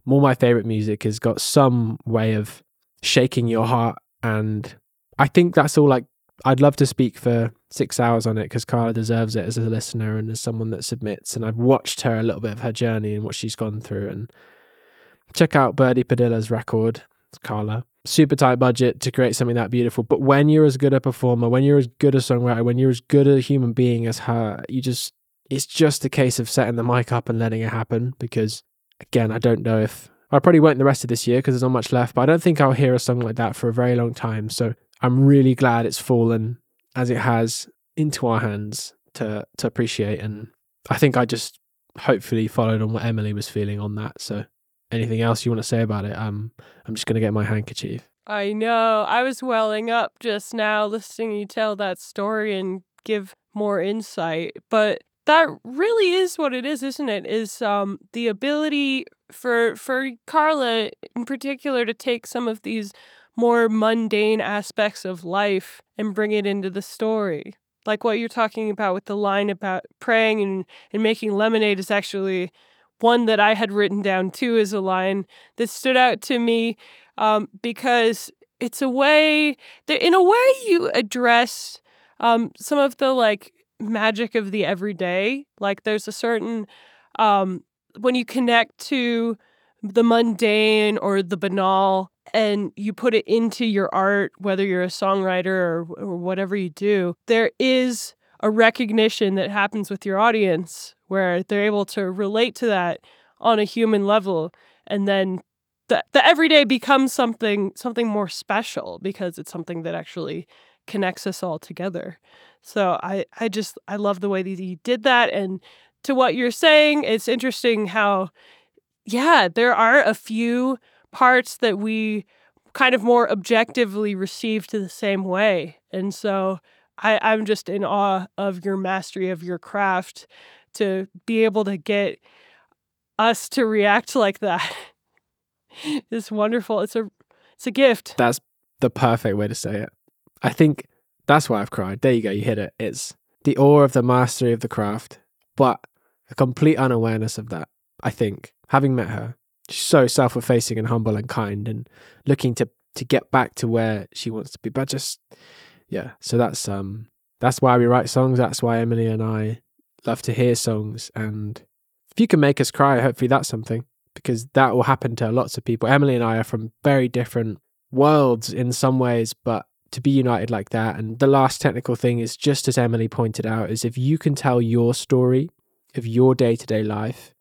More my favorite music has got some way of shaking your heart and I think that's all like I'd love to speak for six hours on it because Carla deserves it as a listener and as someone that submits. And I've watched her a little bit of her journey and what she's gone through. And check out Birdie Padilla's record, it's Carla. Super tight budget to create something that beautiful. But when you're as good a performer, when you're as good a songwriter, when you're as good a human being as her, you just, it's just a case of setting the mic up and letting it happen. Because again, I don't know if I probably won't the rest of this year because there's not much left, but I don't think I'll hear a song like that for a very long time. So I'm really glad it's fallen as it has into our hands to to appreciate. And I think I just hopefully followed on what Emily was feeling on that. So anything else you want to say about it? Um, I'm just gonna get my handkerchief. I know. I was welling up just now listening to you tell that story and give more insight. But that really is what it is, isn't it? Is um the ability for for Carla in particular to take some of these more mundane aspects of life and bring it into the story. Like what you're talking about with the line about praying and, and making lemonade is actually one that I had written down too is a line that stood out to me um, because it's a way that, in a way, you address um, some of the like magic of the everyday. Like there's a certain um, when you connect to the mundane or the banal and you put it into your art, whether you're a songwriter or, or whatever you do, there is a recognition that happens with your audience where they're able to relate to that on a human level and then the, the everyday becomes something something more special because it's something that actually connects us all together so i i just i love the way that you did that and to what you're saying it's interesting how yeah there are a few parts that we kind of more objectively receive to the same way. And so I, I'm just in awe of your mastery of your craft to be able to get us to react like that. it's wonderful. It's a it's a gift. That's the perfect way to say it. I think that's why I've cried. There you go, you hit it. It's the awe of the mastery of the craft, but a complete unawareness of that, I think, having met her she's so self-effacing and humble and kind and looking to to get back to where she wants to be but just yeah so that's um that's why we write songs that's why emily and i love to hear songs and if you can make us cry hopefully that's something because that will happen to lots of people emily and i are from very different worlds in some ways but to be united like that and the last technical thing is just as emily pointed out is if you can tell your story of your day-to-day life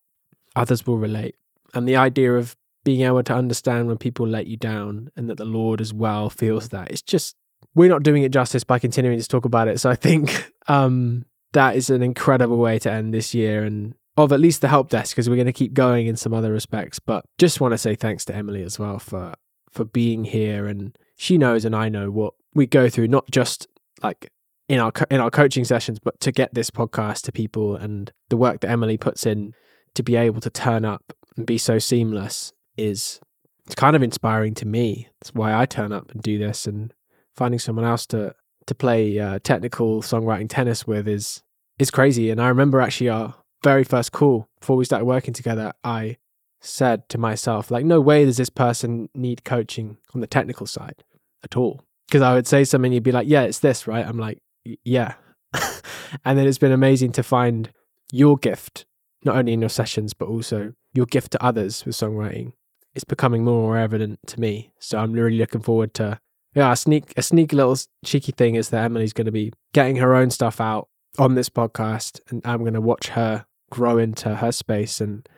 others will relate and the idea of being able to understand when people let you down and that the Lord as well feels that. It's just, we're not doing it justice by continuing to talk about it. So I think um, that is an incredible way to end this year and of at least the help desk because we're going to keep going in some other respects. But just want to say thanks to Emily as well for for being here and she knows and I know what we go through, not just like in our in our coaching sessions, but to get this podcast to people and the work that Emily puts in to be able to turn up and be so seamless is it's kind of inspiring to me. That's why I turn up and do this, and finding someone else to to play uh, technical songwriting tennis with is is crazy. And I remember actually our very first call before we started working together, I said to myself, like, no way does this person need coaching on the technical side at all. Because I would say something, you'd be like, yeah, it's this, right? I'm like, yeah. and then it's been amazing to find your gift, not only in your sessions, but also your gift to others with songwriting. It's becoming more and more evident to me. So I'm really looking forward to, yeah, a sneak, a sneaky little cheeky thing is that Emily's going to be getting her own stuff out on this podcast, and I'm going to watch her grow into her space. And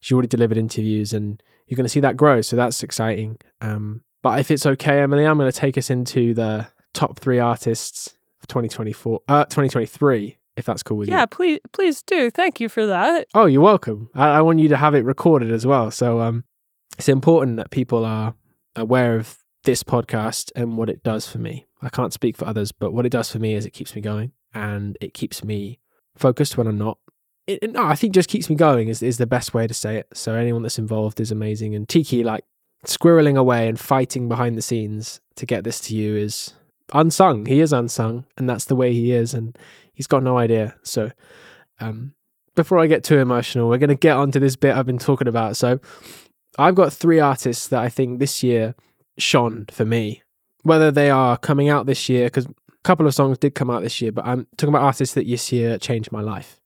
she already delivered interviews, and you're going to see that grow. So that's exciting. Um, but if it's okay, Emily, I'm going to take us into the top three artists of 2024, uh, 2023, if that's cool with you. Yeah, please, please do. Thank you for that. Oh, you're welcome. I, I want you to have it recorded as well. So um, it's important that people are aware of this podcast and what it does for me. I can't speak for others, but what it does for me is it keeps me going and it keeps me focused when I'm not. It, no, I think just keeps me going is, is the best way to say it. So anyone that's involved is amazing. And Tiki, like squirreling away and fighting behind the scenes to get this to you is unsung. He is unsung, and that's the way he is. And he's got no idea. So um, before I get too emotional, we're going to get onto this bit I've been talking about. So, I've got three artists that I think this year shone for me. Whether they are coming out this year, because a couple of songs did come out this year, but I'm talking about artists that this year changed my life.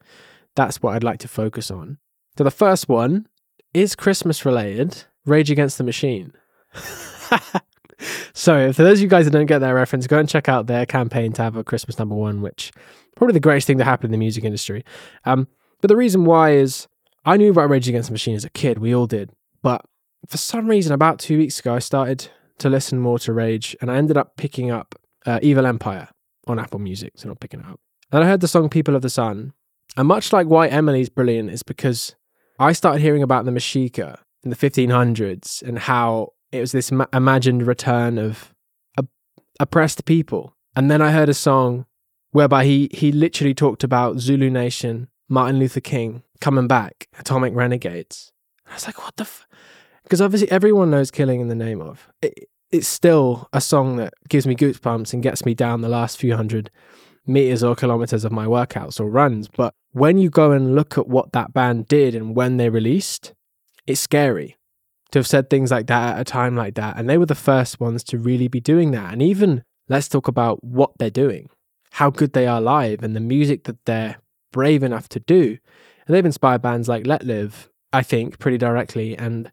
That's what I'd like to focus on. So, the first one is Christmas related Rage Against the Machine. so, for those of you guys that don't get that reference, go and check out their campaign to have a Christmas number one, which probably the greatest thing to happen in the music industry. Um, but the reason why is I knew about Rage Against the Machine as a kid. We all did. But for some reason, about two weeks ago, I started to listen more to Rage, and I ended up picking up uh, Evil Empire on Apple Music. So not picking it up. And I heard the song People of the Sun. And much like why Emily's brilliant is because I started hearing about the Mexica in the 1500s and how it was this ma- imagined return of op- oppressed people. And then I heard a song whereby he he literally talked about Zulu Nation, Martin Luther King coming back, Atomic Renegades. And I was like, what the? f-? Because obviously everyone knows "Killing in the Name of." It, it's still a song that gives me goosebumps and gets me down the last few hundred meters or kilometers of my workouts or runs. But when you go and look at what that band did and when they released, it's scary to have said things like that at a time like that. And they were the first ones to really be doing that. And even let's talk about what they're doing, how good they are live, and the music that they're brave enough to do. And they've inspired bands like Let Live, I think, pretty directly, and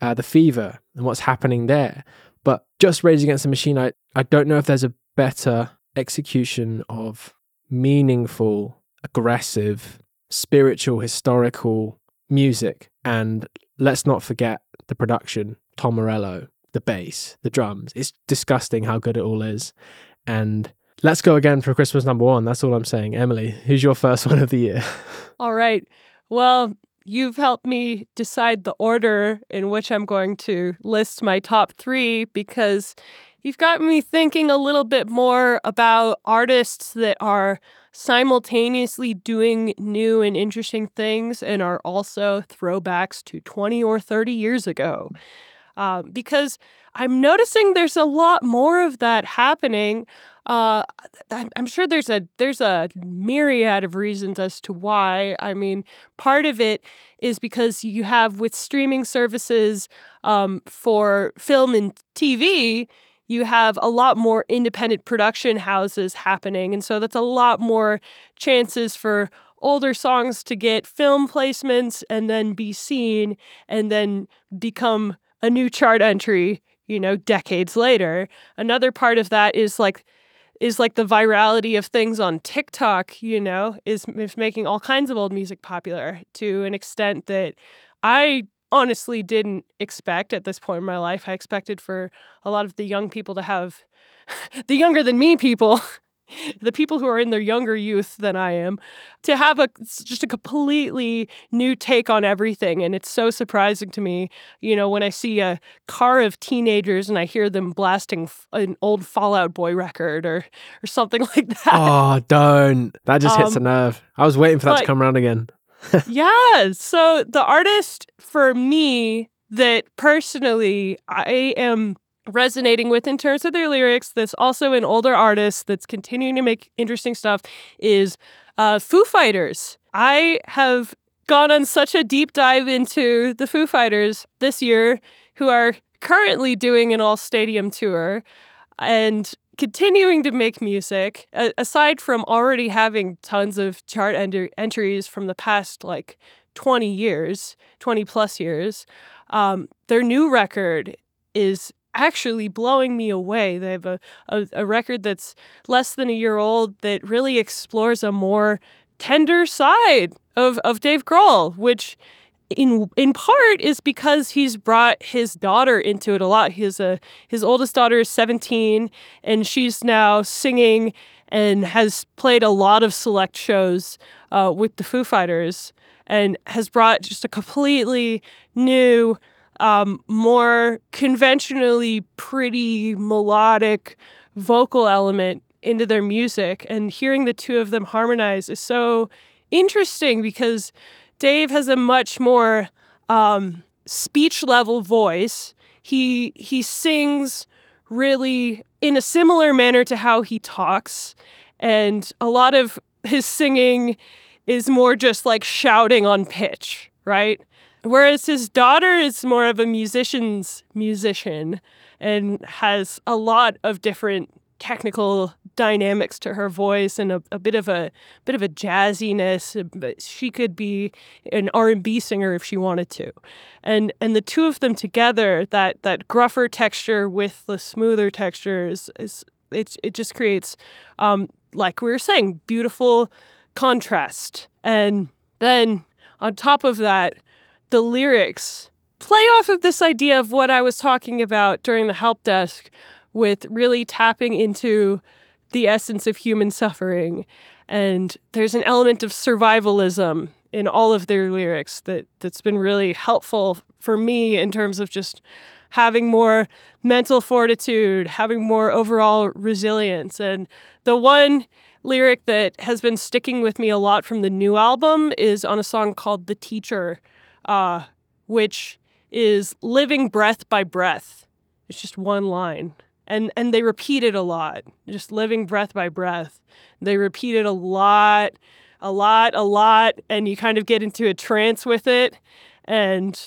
uh, The Fever and what's happening there. But just Rage Against the Machine, I, I don't know if there's a better execution of meaningful, aggressive, spiritual, historical music. And let's not forget the production, Tom Morello, the bass, the drums. It's disgusting how good it all is. And let's go again for Christmas number one. That's all I'm saying. Emily, who's your first one of the year? All right. Well, you've helped me decide the order in which I'm going to list my top three because you've got me thinking a little bit more about artists that are simultaneously doing new and interesting things and are also throwbacks to 20 or 30 years ago. Uh, because I'm noticing there's a lot more of that happening. Uh, I'm I'm sure there's a there's a myriad of reasons as to why. I mean, part of it is because you have with streaming services um, for film and TV, you have a lot more independent production houses happening, and so that's a lot more chances for older songs to get film placements and then be seen and then become a new chart entry you know decades later another part of that is like is like the virality of things on TikTok, you know, is, is making all kinds of old music popular to an extent that I honestly didn't expect at this point in my life. I expected for a lot of the young people to have the younger than me people, the people who are in their younger youth than I am, to have a just a completely new take on everything. And it's so surprising to me, you know, when I see a car of teenagers and I hear them blasting f- an old Fall Out Boy record or or something like that. oh, don't. That just hits a Um, nerve. I was waiting for that to come around again. yeah. So the artist for me that personally I am resonating with in terms of their lyrics that's also an older artist that's continuing to make interesting stuff is uh, Foo Fighters. I have gone on such a deep dive into the Foo Fighters this year, who are currently doing an all stadium tour and continuing to make music, aside from already having tons of chart entries from the past like 20 years, 20 plus years. Um, their new record is actually blowing me away. They have a, a, a record that's less than a year old that really explores a more tender side of, of Dave Grohl, which in in part is because he's brought his daughter into it a lot. His uh, his oldest daughter is 17 and she's now singing and has played a lot of select shows uh, with the Foo Fighters and has brought just a completely new um, more conventionally pretty melodic vocal element into their music. And hearing the two of them harmonize is so interesting because Dave has a much more um, speech level voice. He he sings really in a similar manner to how he talks, and a lot of his singing is more just like shouting on pitch, right? Whereas his daughter is more of a musician's musician and has a lot of different technical dynamics to her voice and a, a bit of a bit of a jazziness but she could be an R&B singer if she wanted to. And and the two of them together that that gruffer texture with the smoother texture is, is it, it just creates um like we were saying beautiful contrast. And then on top of that the lyrics play off of this idea of what I was talking about during the help desk with really tapping into the essence of human suffering. And there's an element of survivalism in all of their lyrics that, that's been really helpful for me in terms of just having more mental fortitude, having more overall resilience. And the one lyric that has been sticking with me a lot from the new album is on a song called The Teacher uh, which is living breath by breath. It's just one line. And and they repeat it a lot. Just living breath by breath. They repeat it a lot, a lot, a lot, and you kind of get into a trance with it. And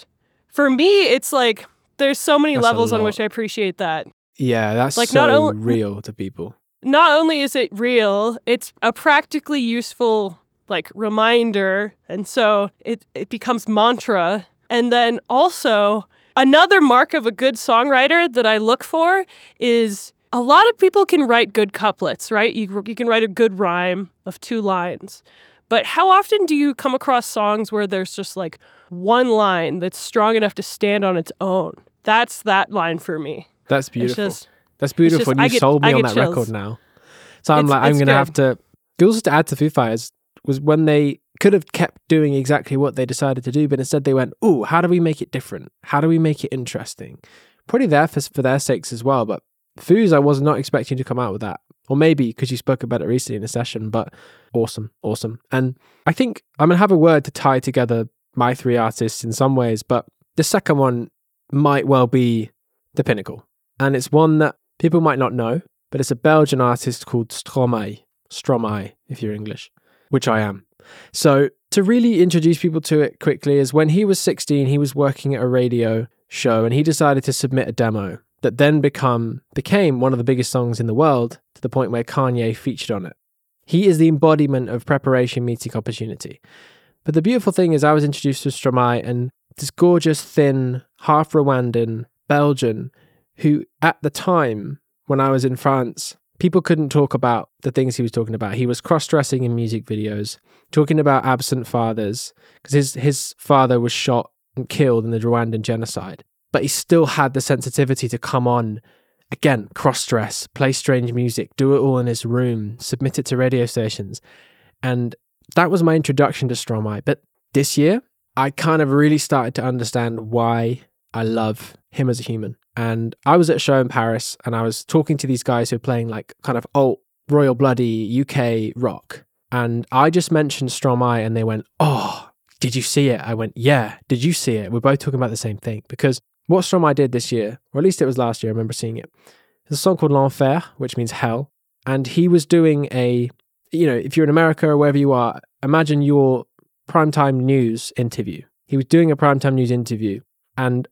for me, it's like there's so many That's levels on which I appreciate that. Yeah, that's Like, so not only- real to people. not only is it real, it's a practically useful like reminder. And so it, it becomes mantra. And then also another mark of a good songwriter that I look for is a lot of people can write good couplets, right? You, you can write a good rhyme of two lines. But how often do you come across songs where there's just like one line that's strong enough to stand on its own? That's that line for me. That's beautiful. just That's beautiful. just- you get- sold me on that chills. record now. So I'm It's- like, I'm going to have to. Also, to add to Foo Fighters was when they could have kept doing exactly what they decided to do, but instead they went, "Oh, how do we make it different? How do we make it interesting?" Probably there for for their sakes as well. But Foos, I was not expecting to come out with that, or maybe because you spoke about it recently in a session. But awesome, awesome. And I think I'm gonna have a word to tie together my three artists in some ways, but the second one might well be the pinnacle, and it's one that people might not know, but it's a Belgian artist called Stromae. Stromae, if you're English, which I am. So, to really introduce people to it quickly, is when he was 16, he was working at a radio show and he decided to submit a demo that then become became one of the biggest songs in the world to the point where Kanye featured on it. He is the embodiment of preparation meeting opportunity. But the beautiful thing is I was introduced to Stromae and this gorgeous, thin, half Rwandan Belgian who at the time when I was in France, people couldn't talk about the things he was talking about. He was cross dressing in music videos, talking about absent fathers, because his, his father was shot and killed in the Rwandan genocide. But he still had the sensitivity to come on, again, cross dress, play strange music, do it all in his room, submit it to radio stations. And that was my introduction to Stromae. But this year, I kind of really started to understand why I love him as a human. And I was at a show in Paris and I was talking to these guys who are playing like kind of alt, royal bloody UK rock. And I just mentioned Stromae and they went, oh, Did you see it? I went, Yeah. Did you see it? We're both talking about the same thing because what Stromae did this year, or at least it was last year, I remember seeing it. There's a song called L'Enfer, which means hell. And he was doing a, you know, if you're in America or wherever you are, imagine your primetime news interview. He was doing a primetime news interview, and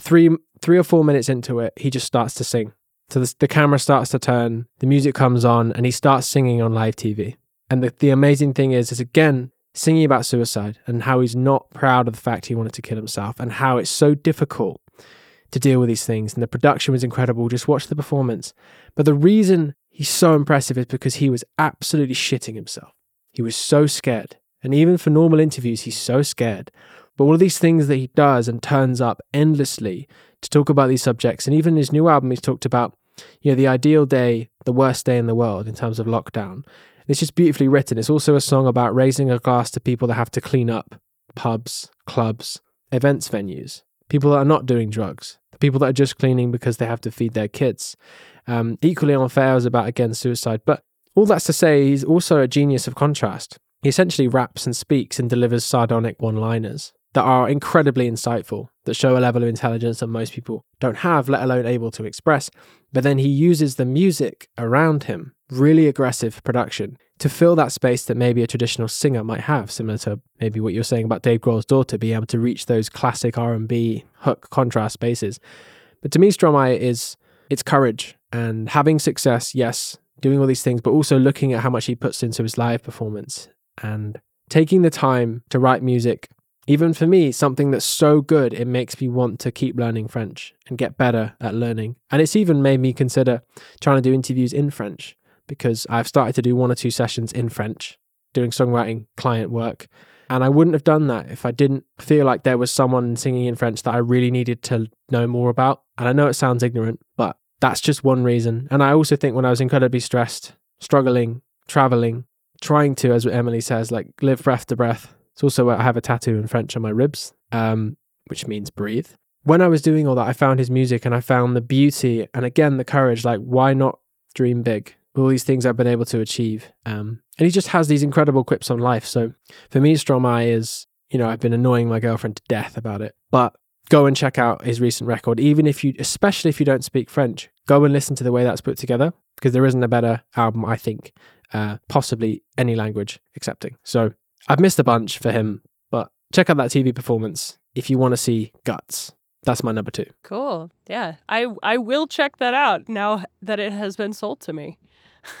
three three or four minutes into it, he just starts to sing. So the, the camera starts to turn, the music comes on, and he starts singing on live TV. And the, the amazing thing is, is again singing about suicide and how he's not proud of the fact he wanted to kill himself and how it's so difficult to deal with these things. And the production was incredible. Just watch the performance. But the reason he's so impressive is because he was absolutely shitting himself. He was so scared. And even for normal interviews, he's so scared. But all of these things that he does and turns up endlessly to talk about these subjects, and even in his new album, he's talked about, you know, the ideal day, the worst day in the world in terms of lockdown. It's just beautifully written. It's also a song about raising a glass to people that have to clean up pubs, clubs, events venues, people that are not doing drugs, people that are just cleaning because they have to feed their kids. Um, equally L'Enfer is about, again, suicide. But all that's to say, he's also a genius of contrast. He essentially raps and speaks and delivers sardonic one liners that are incredibly insightful, that show a level of intelligence that most people don't have, let alone able to express. But then he uses the music around him, really aggressive production, to fill that space that maybe a traditional singer might have, similar to maybe what you're saying about Dave Grohl's daughter, being able to reach those classic R&B hook contrast spaces. But to me, Stromae is it's courage and having success, yes, doing all these things, but also looking at how much he puts into his live performance and taking the time to write music. Even for me, something that's so good, it makes me want to keep learning French and get better at learning. And it's even made me consider trying to do interviews in French because I've started to do one or two sessions in French, doing songwriting client work. And I wouldn't have done that if I didn't feel like there was someone singing in French that I really needed to know more about. And I know it sounds ignorant, but that's just one reason. And I also think when I was incredibly stressed, struggling, traveling, trying to, as Emily says, like live breath to breath. It's also I have a tattoo in French on my ribs, um, which means breathe. When I was doing all that, I found his music and I found the beauty and again the courage. Like, why not dream big? all these things I've been able to achieve. Um, and he just has these incredible quips on life. So for me, Stromae is, you know, I've been annoying my girlfriend to death about it, but go and check out his recent record. Even if you, especially if you don't speak French, go and listen to the way that's put together because there isn't a better album, I think, uh, possibly any language accepting. So I've missed a bunch for him, but check out that TV performance if you want to see guts. That's my number two. Cool. Yeah. I I will check that out now that it has been sold to me.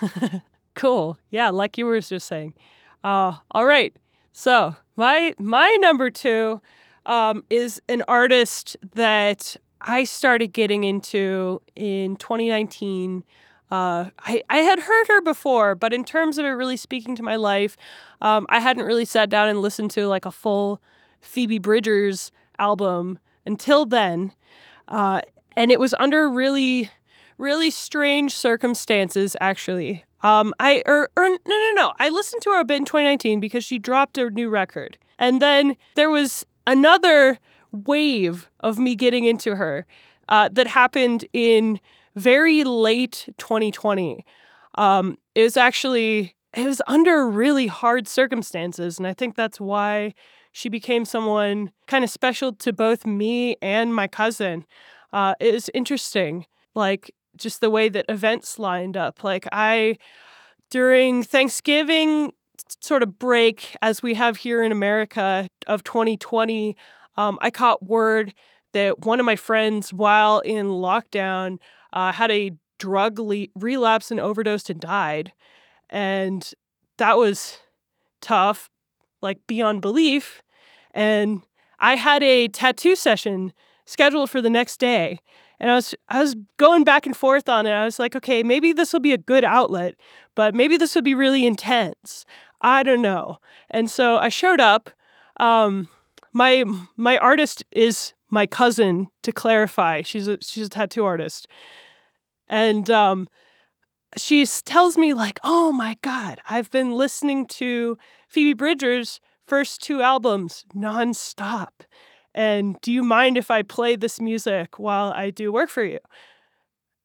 cool. Yeah, like you were just saying. Uh, all right. So my my number two um, is an artist that I started getting into in 2019. Uh, I, I had heard her before, but in terms of it really speaking to my life, um, I hadn't really sat down and listened to like a full Phoebe Bridgers album until then. Uh, and it was under really really strange circumstances, actually. Um, I or, or no no no, I listened to her a bit in 2019 because she dropped a new record, and then there was another wave of me getting into her uh, that happened in very late 2020. Um, it was actually it was under really hard circumstances, and I think that's why she became someone kind of special to both me and my cousin. Uh, it was interesting. Like just the way that events lined up. Like I during Thanksgiving sort of break as we have here in America of 2020, um, I caught word that one of my friends, while in lockdown, uh, had a drug le- relapse and overdosed and died. And that was tough, like beyond belief. And I had a tattoo session scheduled for the next day and I was I was going back and forth on it. I was like, okay, maybe this will be a good outlet, but maybe this would be really intense. I don't know. And so I showed up. Um, my my artist is my cousin. To clarify, she's a she's a tattoo artist, and um, she tells me like, oh my god, I've been listening to Phoebe Bridgers' first two albums nonstop and do you mind if I play this music while I do work for you?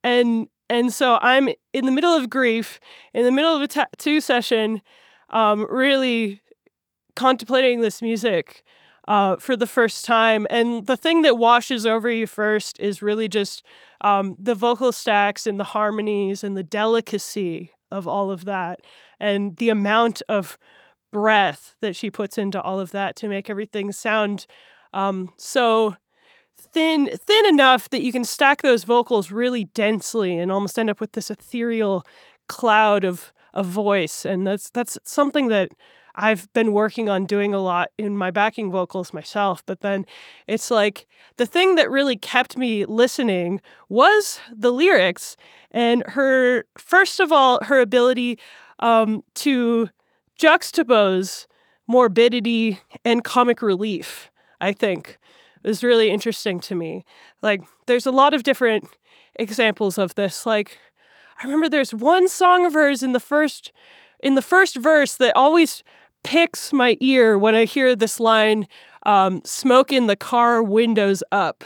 And and so I'm in the middle of grief, in the middle of a tattoo session, um, really contemplating this music uh, for the first time. And the thing that washes over you first is really just um, the vocal stacks and the harmonies and the delicacy of all of that and the amount of breath that she puts into all of that to make everything sound um, so thin thin enough that you can stack those vocals really densely and almost end up with this ethereal cloud of a voice and that's that's something that I've been working on doing a lot in my backing vocals myself. But then it's like the thing that really kept me listening was the lyrics and her, first of all, her ability um, to juxtapose morbidity and comic relief, I think is really interesting to me. Like, there's a lot of different examples of this. Like, I remember there's one song of hers in the first in the first verse that always picks my ear when I hear this line, um, smoke in the car windows up,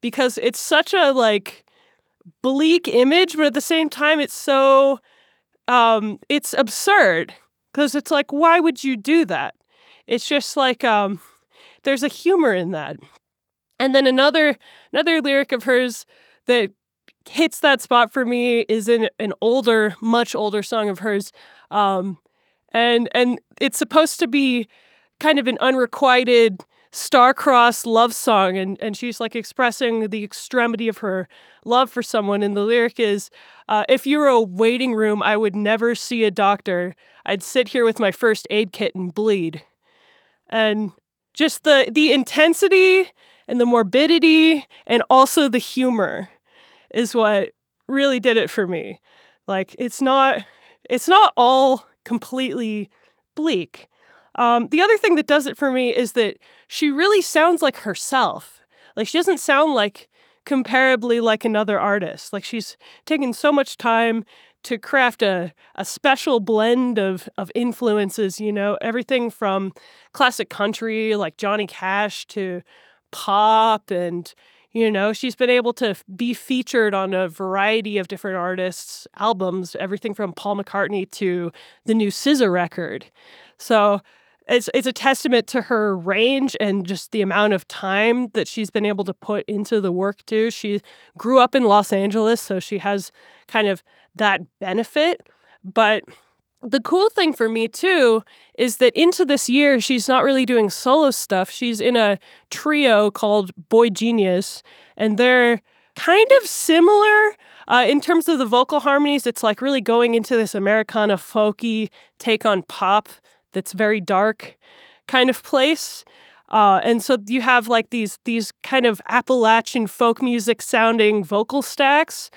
because it's such a like bleak image, but at the same time, it's so, um, it's absurd because it's like, why would you do that? It's just like, um, there's a humor in that. And then another another lyric of hers that hits that spot for me is in an older, much older song of hers. Um, and and it's supposed to be kind of an unrequited star-crossed love song and and she's like expressing the extremity of her love for someone and the lyric is uh, if you were a waiting room i would never see a doctor. I'd sit here with my first aid kit and bleed. And just the the intensity and the morbidity and also the humor is what really did it for me. Like it's not it's not all completely bleak. Um, the other thing that does it for me is that she really sounds like herself. Like she doesn't sound like comparably like another artist. Like she's taken so much time to craft a, a special blend of, of influences, you know, everything from classic country like Johnny Cash to pop and you know, she's been able to be featured on a variety of different artists' albums, everything from Paul McCartney to the new SZA record. So it's it's a testament to her range and just the amount of time that she's been able to put into the work too. She grew up in Los Angeles, so she has kind of that benefit, but the cool thing for me too is that into this year she's not really doing solo stuff. She's in a trio called boygenius, and they're kind of similar uh, in terms of the vocal harmonies. It's like really going into this americana folky take on pop that's very dark kind of place. Uh, and so you have like these these kind of appalachian folk music sounding vocal stacks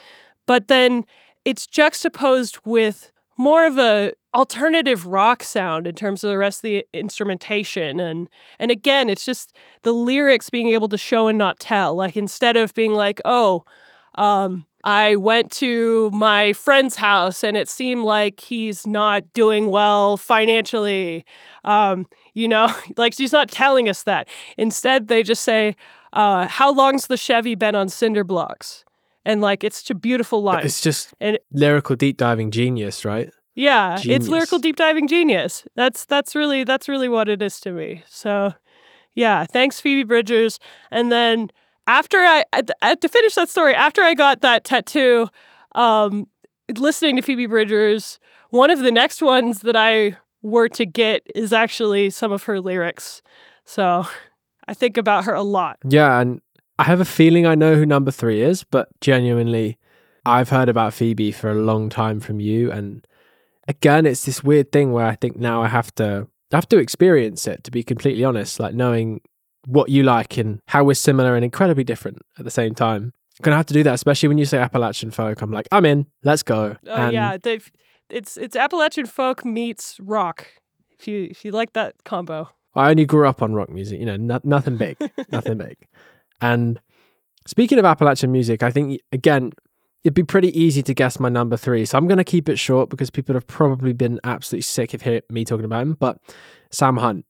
but then it's juxtaposed with more of a alternative rock sound in terms of the rest of the instrumentation and and again it's just the lyrics being able to show and not tell like instead of being like oh um I went to my friend's house and it seemed like he's not doing well financially. Um, you know, like she's not telling us that. Instead, they just say, uh, How long's the Chevy been on cinder blocks? And like, it's such a beautiful line. It's just And- lyrical deep diving genius, right? Yeah, it's lyrical deep diving genius. That's that's really that's really what it is to me. So, yeah, thanks Phoebe Bridgers. And then after I I- I- to finish that story, after I got that tattoo, um, listening to Phoebe Bridgers, one of the next ones that I were to get is actually some of her lyrics. So, I think about her a lot. Yeah, and I have a feeling I know who number three is, but genuinely, I've heard about Phoebe for a long time from you, and again, it's this weird thing where I think now I have to I have to experience it to be completely honest, like knowing what you like and how we're similar and incredibly different at the same time. I'm gonna have to do that, especially when you say Appalachian folk. I'm like, I'm in. Let's go. Oh And yeah, they've it's it's Appalachian folk meets rock. If you if you like that combo. I only grew up on rock music, you know, no, nothing big, nothing big. And speaking of Appalachian music, I think again, it'd be pretty easy to guess my number three. So I'm going to keep it short because people have probably been absolutely sick of hearing me talking about him. But Sam Hunt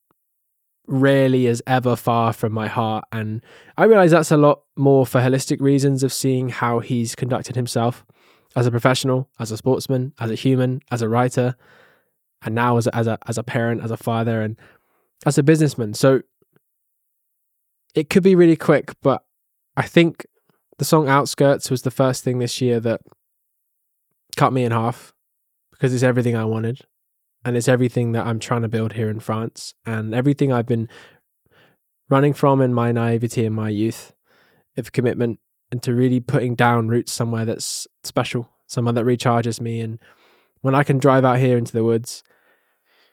rarely is ever far from my heart, and I realize that's a lot more for holistic reasons of seeing how he's conducted himself as a professional, as a sportsman, as a human, as a writer, and now as a, as a as a parent, as a father, and as a businessman. So it could be really quick, but I think the song Outskirts was the first thing this year that cut me in half because it's everything I wanted and it's everything that I'm trying to build here in France and everything I've been running from in my naivety in my youth of commitment into really putting down roots somewhere that's special, somewhere that recharges me. And when I can drive out here into the woods,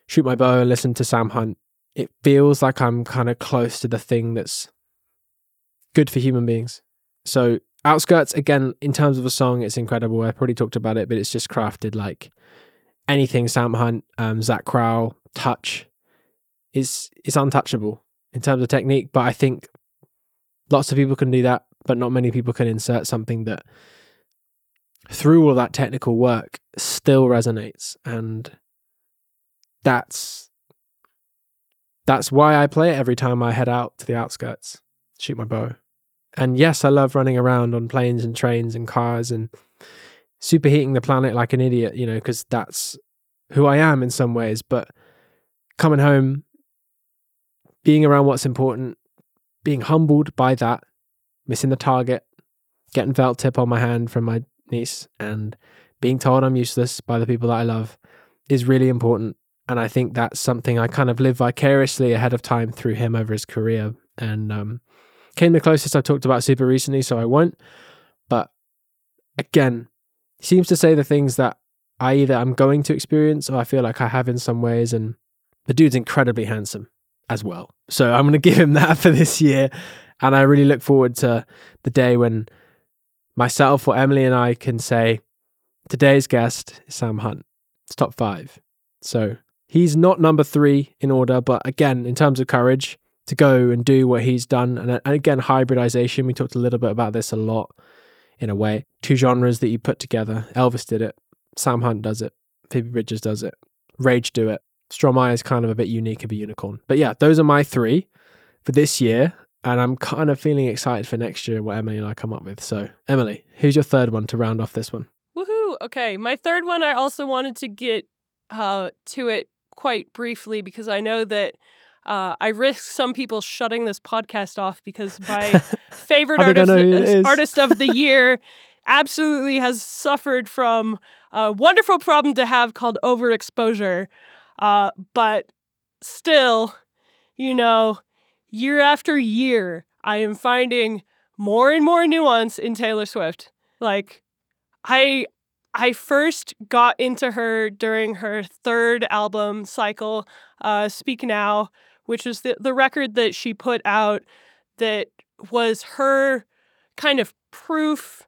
shoot my bow and listen to Sam Hunt, it feels like I'm kind of close to the thing that's good for human beings. So Outskirts, again, in terms of a song, it's incredible. I've probably talked about it, but it's just crafted like anything Sam Hunt, um, Zach Crowell, touch is is untouchable in terms of technique. But I think lots of people can do that, but not many people can insert something that through all that technical work still resonates. And that's that's why I play it every time I head out to the outskirts, shoot my bow. And yes, I love running around on planes and trains and cars and superheating the planet like an idiot, you know, because that's who I am in some ways. But coming home, being around what's important, being humbled by that, missing the target, getting felt tip on my hand from my niece, and being told I'm useless by the people that I love is really important. And I think that's something I kind of live vicariously ahead of time through him over his career. And um, came the closest I've talked about super recently, so I won't. But again, seems to say the things that I either I'm going to experience or I feel like I have in some ways. And the dude's incredibly handsome as well. So I'm going to give him that for this year. And I really look forward to the day when myself or Emily and I can say, today's guest is Sam Hunt. It's top five. So he's not number three in order, but again, in terms of courage, to go and do what he's done. And, and again, hybridization. We talked a little bit about this a lot in a way. Two genres that you put together. Elvis did it. Sam Hunt does it. Phoebe Bridgers does it. Rage do it. Stromae is kind of a bit unique of a unicorn. But yeah, those are my three for this year. And I'm kind of feeling excited for next year what Emily and I come up with. So, Emily, who's your third one to round off this one? Woohoo! Okay, my third one, I also wanted to get uh, to it quite briefly because I know that uh, I risk some people shutting this podcast off because my favorite artist, artist of the year absolutely has suffered from a wonderful problem to have called overexposure. Uh, but still, you know, year after year, I am finding more and more nuance in Taylor Swift. Like, I I first got into her during her third album cycle, uh, Speak Now, which is the, the record that she put out that was her kind of proof,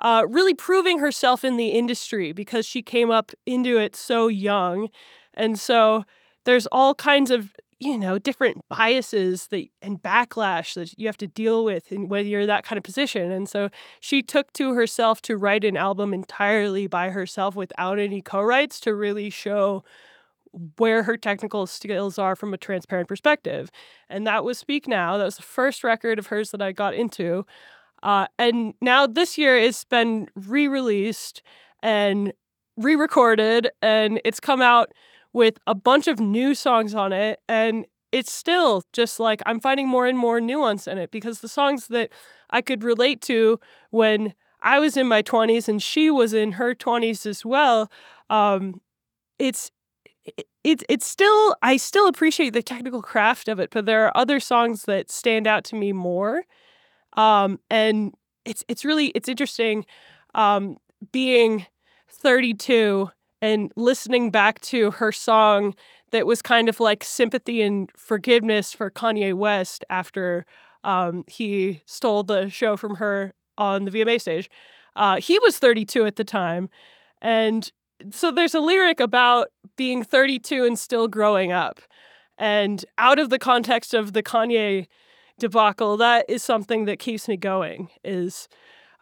uh, really proving herself in the industry because she came up into it so young. And so there's all kinds of you know different biases that and backlash that you have to deal with and whether you're that kind of position and so she took to herself to write an album entirely by herself without any co-writes to really show where her technical skills are from a transparent perspective. And that was Speak Now. That was the first record of hers that I got into. Uh, and now this year it's been re released and re recorded, and it's come out with a bunch of new songs on it. And it's still just like I'm finding more and more nuance in it because the songs that I could relate to when I was in my 20s and she was in her 20s as well. Um, it's it's it's still I still appreciate the technical craft of it, but there are other songs that stand out to me more. Um, and it's it's really it's interesting um, being 32 and listening back to her song that was kind of like sympathy and forgiveness for Kanye West after um, he stole the show from her on the VMA stage. Uh, he was 32 at the time, and so there's a lyric about being 32 and still growing up. And out of the context of the Kanye debacle, that is something that keeps me going is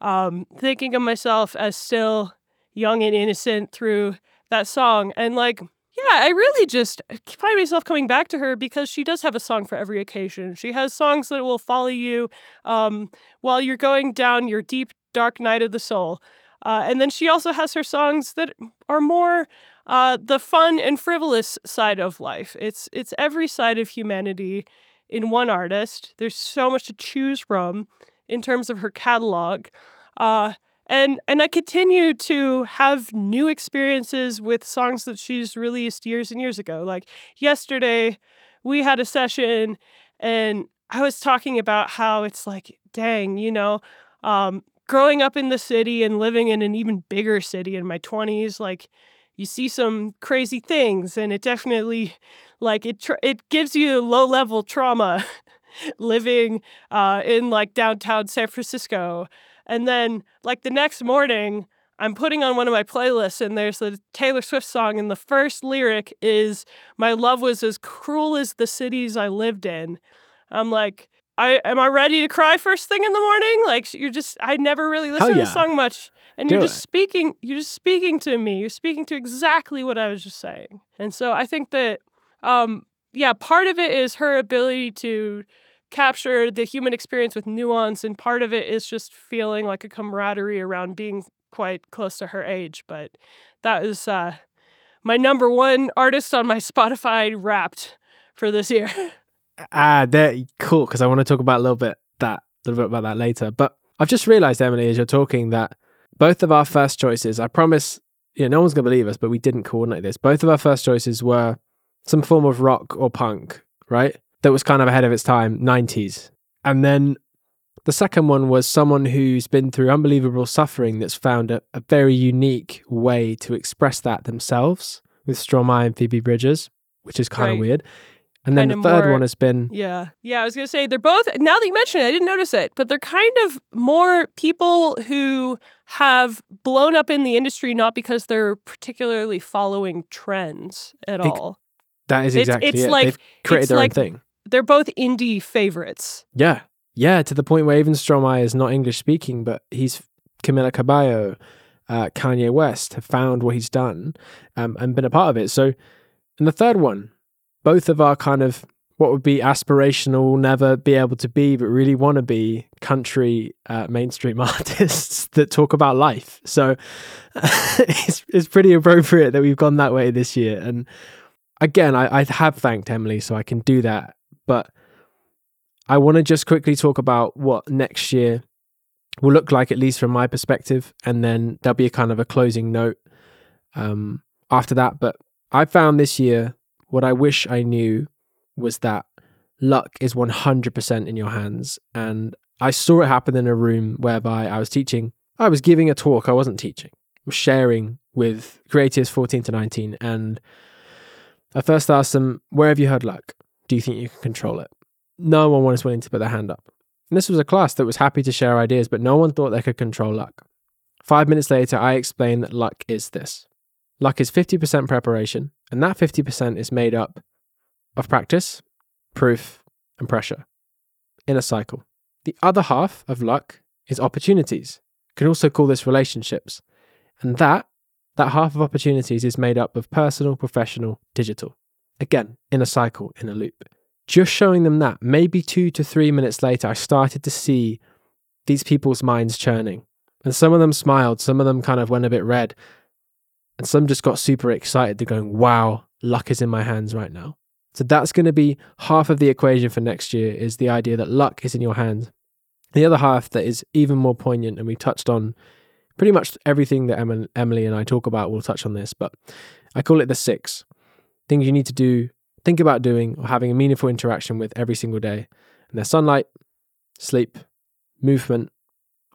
um, thinking of myself as still young and innocent through that song. And like, yeah, I really just find myself coming back to her because she does have a song for every occasion. She has songs that will follow you um, while you're going down your deep, dark night of the soul. Uh, and then she also has her songs that are more uh, the fun and frivolous side of life. It's it's every side of humanity in one artist. There's so much to choose from in terms of her catalog. Uh, and and I continue to have new experiences with songs that she's released years and years ago. Like yesterday, we had a session, and I was talking about how it's like, dang, you know, um, growing up in the city and living in an even bigger city in my twenties, like you see some crazy things, and it definitely, like it it gives you low level trauma living uh, in like downtown San Francisco and then, like the next morning, I'm putting on one of my playlists, and there's a Taylor Swift song, and the first lyric is, My love was as cruel as the cities I lived in. I'm like, I am I ready to cry first thing in the morning? Like you're just I never really listened to the song much. And Do you're just it. speaking you're just speaking to me. You're speaking to exactly what I was just saying. And so I think that um yeah, part of it is her ability to capture the human experience with nuance and part of it is just feeling like a camaraderie around being quite close to her age but that is uh my number one artist on my spotify wrapped for this year Ah, that cool. Because I want to talk about a little bit that, a little bit about that later. But I've just realised, Emily, as you're talking, that both of our first choices, I promise, you know, no one's gonna believe us, but we didn't coordinate this. Both of our first choices were some form of rock or punk, right? That was kind of ahead of its time, 90s. And then the second one was someone who's been through unbelievable suffering that's found a, a very unique way to express that themselves with Stromae and Phoebe Bridgers, which is kind of Right. weird. And then Kinda the third more- one has been Yeah. Yeah, I was going to say they're both now that you mention it, I didn't notice it, but they're kind of more people who have blown up in the industry not because they're particularly following trends at all. that is It's- exactly it's it. like- They've created it's their like- own thing. They're both indie favorites. Yeah. Yeah, to the point where even Stromae is not English speaking, but he's Camila Cabello, uh, Kanye West have found what he's done um, and been a part of it. So, and the third one, both of our kind of what would be aspirational, never be able to be, but really want to be country uh, mainstream artists that talk about life. So it's, it's pretty appropriate that we've gone that way this year. And again, I, I have thanked Emily, so I can do that. But I want to just quickly talk about what next year will look like, at least from my perspective, and then there'll be a kind of a closing note um, after that. But I found this year what I wish I knew was that luck is 100% in your hands. And I saw it happen in a room whereby I was teaching, I was giving a talk, I wasn't teaching, I was sharing with creatives 14 to 19. And I first asked them, Where have you heard luck? Do you think you can control it? No one was willing to put their hand up. And this was a class that was happy to share ideas, but no one thought they could control luck. Five minutes later, I explained that luck is this luck is 50% preparation, and that 50% is made up of practice, proof, and pressure in a cycle. The other half of luck is opportunities. You could also call this relationships. And that, that half of opportunities is made up of personal, professional, digital. Again, in a cycle, in a loop. Just showing them that, maybe two to three minutes later, I started to see these people's minds churning. And some of them smiled, some of them kind of went a bit red, and some just got super excited. They're going, wow, luck is in my hands right now. So that's going to be half of the equation for next year is the idea that luck is in your hands. The other half that is even more poignant, and we touched on pretty much everything that Emily and I talk about, we'll touch on this, but I call it the six things you need to do, think about doing, or having a meaningful interaction with every single day. And they're sunlight, sleep, movement,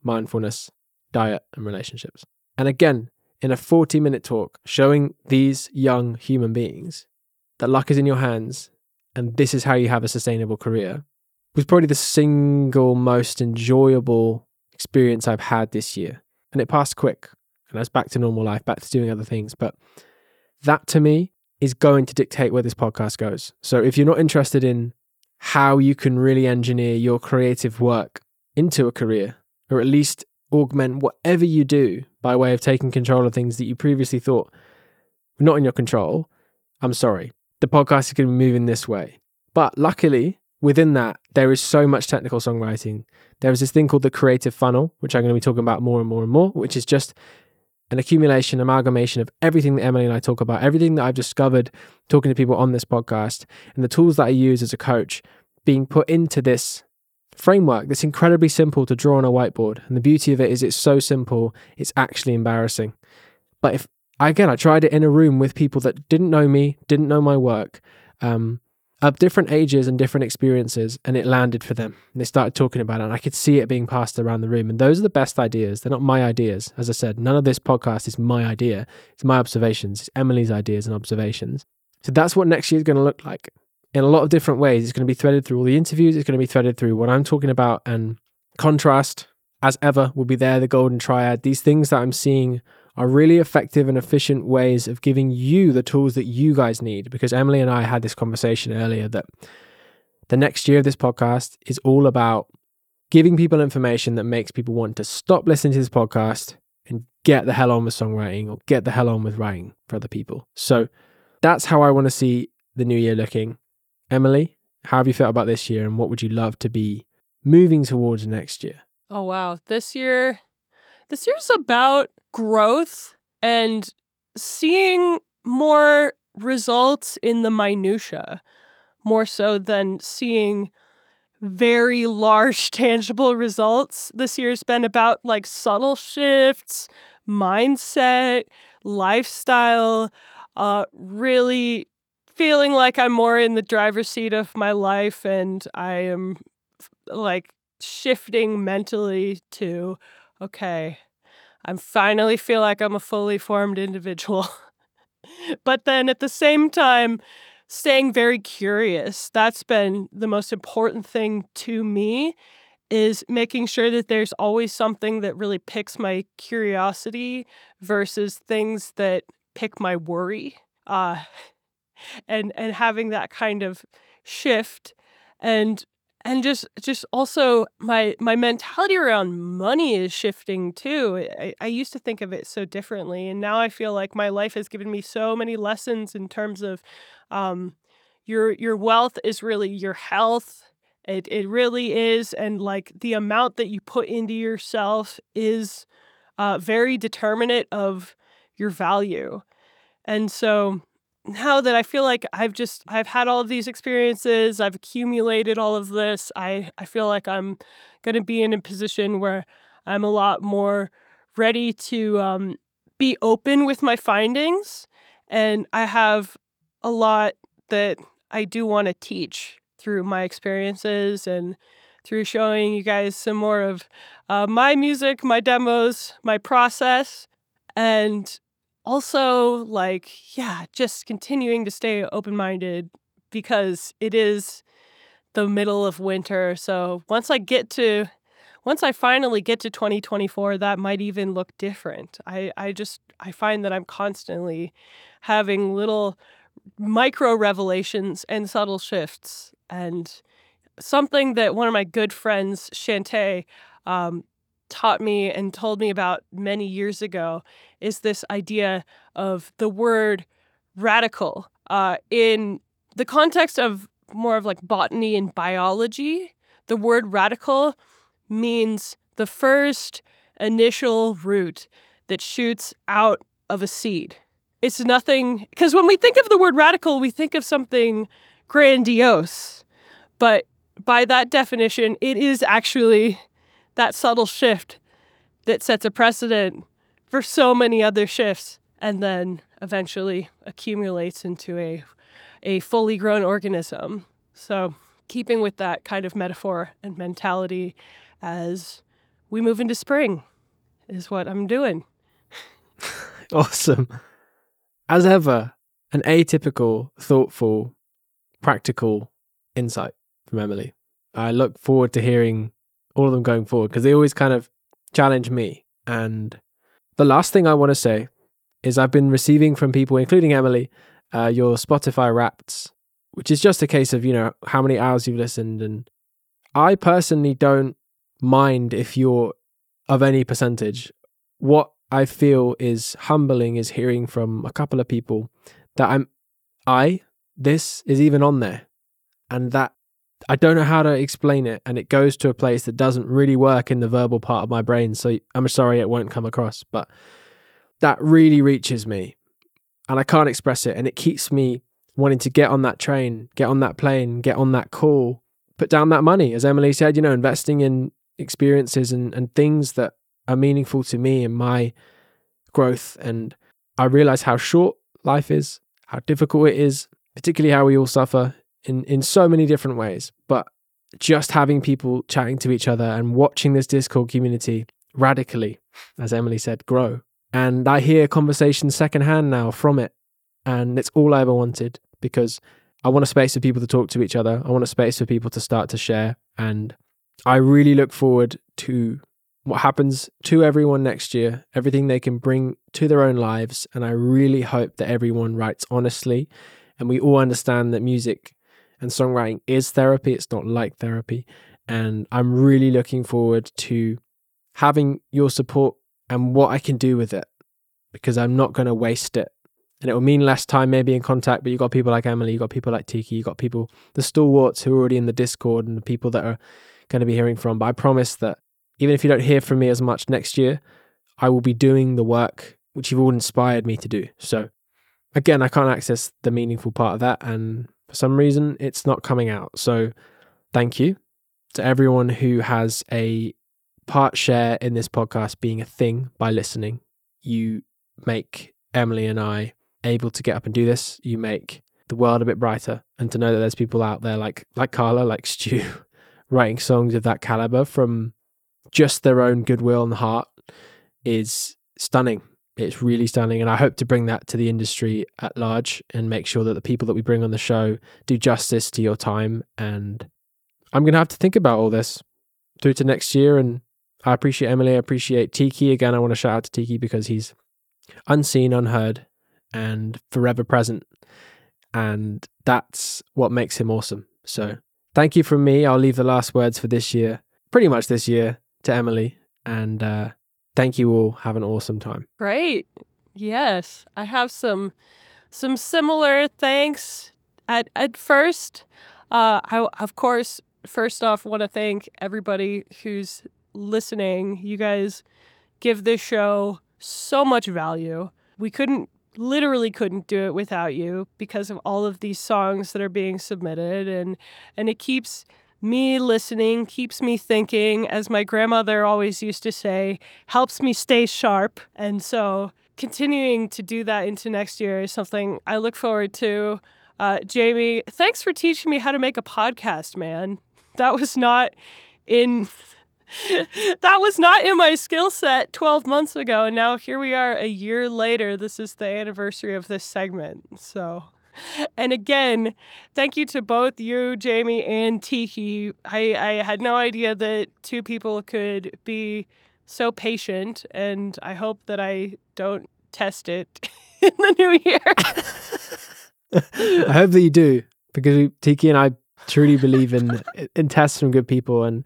mindfulness, diet, and relationships. And again, in a 40 minute talk, showing these young human beings that luck is in your hands and this is how you have a sustainable career was probably the single most enjoyable experience I've had this year. And it passed quick. And I was back to normal life, back to doing other things. But that to me is going to dictate where this podcast goes. So if you're not interested in how you can really engineer your creative work into a career, or at least augment whatever you do by way of taking control of things that you previously thought were not in your control, I'm sorry. The podcast is going to be moving this way. But luckily, within that, there is so much technical songwriting. There is this thing called the creative funnel, which I'm going to be talking about more and more and more, which is just an accumulation, amalgamation of everything that Emily and I talk about, everything that I've discovered talking to people on this podcast, and the tools that I use as a coach being put into this framework that's incredibly simple to draw on a whiteboard. And the beauty of it is it's so simple, it's actually embarrassing. But if I again, I tried it in a room with people that didn't know me, didn't know my work, um, of different ages and different experiences, and it landed for them. And they started talking about it, and I could see it being passed around the room. And those are the best ideas. They're not my ideas. As I said, none of this podcast is my idea. It's my observations. It's Emily's ideas and observations. So that's what next year is going to look like in a lot of different ways. It's going to be threaded through all the interviews. It's going to be threaded through what I'm talking about, and contrast, as ever, will be there. The golden triad. These things that I'm seeing are really effective and efficient ways of giving you the tools that you guys need. Because Emily and I had this conversation earlier that the next year of this podcast is all about giving people information that makes people want to stop listening to this podcast and get the hell on with songwriting or get the hell on with writing for other people. So that's how I want to see the new year looking. Emily, how have you felt about this year and what would you love to be moving towards next year? Oh wow. This year this year's about growth and seeing more results in the minutia more so than seeing very large tangible results. This year's been about like subtle shifts, mindset, lifestyle, uh really feeling like I'm more in the driver's seat of my life and I am like shifting mentally to okay, I finally feel like I'm a fully formed individual. but then at the same time, staying very curious. That's been the most important thing to me is making sure that there's always something that really picks my curiosity versus things that pick my worry. Uh and and having that kind of shift and and just just also my my mentality around money is shifting too I, I used to think of it so differently and now i feel like my life has given me so many lessons in terms of um your your wealth is really your health it it really is and like the amount that you put into yourself is uh very determinate of your value. And so now that I feel like I've just I've had all of these experiences, I've accumulated all of this, I I feel like I'm going to be in a position where I'm a lot more ready to um, be open with my findings, and I have a lot that I do want to teach through my experiences and through showing you guys some more of uh, my music, my demos, my process, and also like yeah just continuing to stay open-minded because it is the middle of winter so once i get to once i finally get to 2024 that might even look different. I i just i find that i'm constantly having little micro revelations and subtle shifts and something that one of my good friends shantae um, taught me and told me about many years ago is this idea of the word radical uh, in the context of more of like botany and biology. The word radical means the first initial root that shoots out of a seed. It's nothing, because when we think of the word radical, we think of something grandiose. But by that definition, it is actually that subtle shift that sets a precedent for so many other shifts and then eventually accumulates into a a fully grown organism. So, keeping with that kind of metaphor and mentality as we move into spring is what I'm doing. awesome. As ever, an atypical, thoughtful, practical insight from Emily. I look forward to hearing all of them going forward because they always kind of challenge me. And the last thing I want to say is I've been receiving from people, including Emily, uh, your Spotify wrapped, which is just a case of, you know, how many hours you've listened. And I personally don't mind if you're of any percentage. What I feel is humbling is hearing from a couple of people that I'm, I, this is even on there. And that I don't know how to explain it, and it goes to a place that doesn't really work in the verbal part of my brain. So I'm sorry it won't come across, but that really reaches me and I can't express it. And it keeps me wanting to get on that train, get on that plane, get on that call, put down that money. As Emily said, you know, investing in experiences and, and things that are meaningful to me and my growth. And I realize how short life is, how difficult it is, particularly how we all suffer in, in so many different ways. But just having people chatting to each other and watching this Discord community radically, as Emily said, grow. And I hear conversations secondhand now from it. And it's all I ever wanted because I want a space for people to talk to each other. I want a space for people to start to share. And I really look forward to what happens to everyone next year, everything they can bring to their own lives. And I really hope that everyone writes honestly and we all understand that music and songwriting is therapy. It's not like therapy. And I'm really looking forward to having your support and what I can do with it because I'm not going to waste it. And it will mean less time maybe in contact, but you've got people like Emily, you've got people like Tiki, you've got people, the stalwarts who are already in the Discord and the people that are going to be hearing from. But I promise that even if you don't hear from me as much next year, I will be doing the work which you've all inspired me to do. So again, I can't access the meaningful part of that. And for some reason, it's not coming out. So thank you to everyone who has a part share in this podcast being a thing by listening. You make Emily and I able to get up and do this. You make the world a bit brighter and to know that there's people out there like like Carla, like Stu, writing songs of that caliber from just their own goodwill and heart is stunning. It's really stunning. And I hope to bring that to the industry at large and make sure that the people that we bring on the show do justice to your time. And I'm going to have to think about all this through to next year. And I appreciate Emily. I appreciate Tiki. Again, I want to shout out to Tiki because he's unseen, unheard, and forever present. And that's what makes him awesome. So thank you from me. I'll leave the last words for this year, pretty much this year, to Emily. And uh, thank you all. Have an awesome time. Great. Yes, I have some some similar thanks. At at first, uh, I of course first off want to thank everybody who's listening. You guys give this show so much value. We couldn't literally couldn't do it without you because of all of these songs that are being submitted and and it keeps me listening keeps me thinking as my grandmother always used to say helps me stay sharp. And so continuing to do that into next year is something i look forward to. Uh, jamie thanks for teaching me how to make a podcast man. That was not in that was not in my skill set 12 months ago and now here we are a year later. This is the anniversary of this segment so and again thank you to both you jamie and tiki. I i had no idea that two people could be so patient and i hope that i don't test it in the new year. I hope that you do because Tiki and I truly believe in in tests from good people, and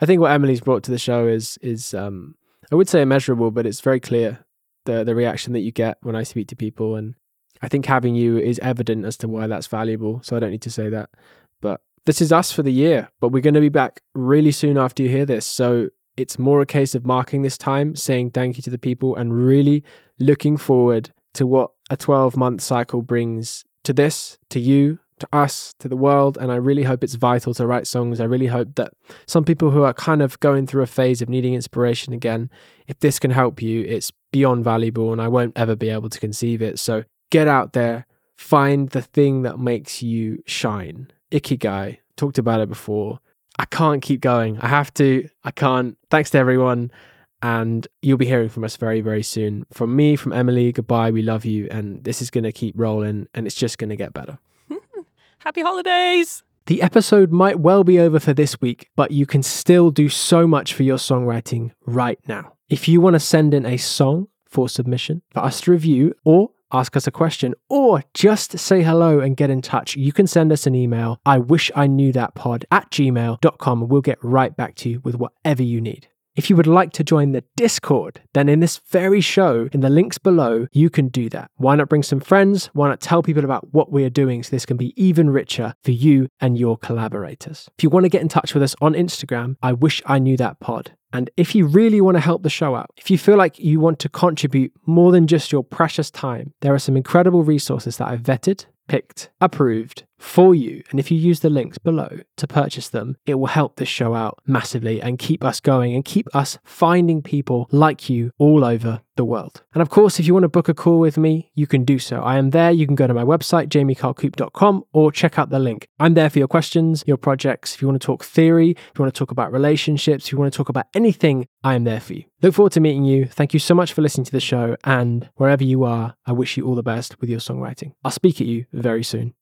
I think what Emily's brought to the show is is um, I would say immeasurable, but it's very clear the the reaction that you get when I speak to people, and I think having you is evident as to why that's valuable. So I don't need to say that, but this is us for the year. But we're going to be back really soon after you hear this, so it's more a case of marking this time, saying thank you to the people, and really looking forward to what a 12 month cycle brings to this, to you, to us, to the world. And I really hope it's vital to write songs. I really hope that some people who are kind of going through a phase of needing inspiration again, if this can help you, it's beyond valuable and I won't ever be able to conceive it. So get out there, find the thing that makes you shine. Ikigai, talked about it before. I can't keep going. I have to. I can't. Thanks to everyone. And you'll be hearing from us very, very soon. From me, from Emily, goodbye. We love you. And this is going to keep rolling and it's just going to get better. happy holidays The episode might well be over for this week, but you can still do so much for your songwriting right now. If you want to send in a song for submission, for us to review, or ask us a question, or just say hello and get in touch, you can send us an email. I wish I knew that pod at gmail.com we'll get right back to you with whatever you need. If you would like to join the Discord, then in this very show, in the links below, you can do that. Why not bring some friends? Why not tell people about what we are doing so this can be even richer for you and your collaborators? If you want to get in touch with us on Instagram, I wish I knew that pod. And if you really want to help the show out, if you feel like you want to contribute more than just your precious time, there are some incredible resources that I've vetted, picked, approved for you. And if you use the links below to purchase them, it will help this show out massively and keep us going and keep us finding people like you all over the world. And of course, if you want to book a call with me, you can do so. I am there. You can go to my website, jamiekarlcoupe.com, or check out the link. I'm there for your questions, your projects. If you want to talk theory, if you want to talk about relationships, if you want to talk about anything, I am there for you. Look forward to meeting you. Thank you so much for listening to the show. And wherever you are, I wish you all the best with your songwriting. I'll speak at you very soon.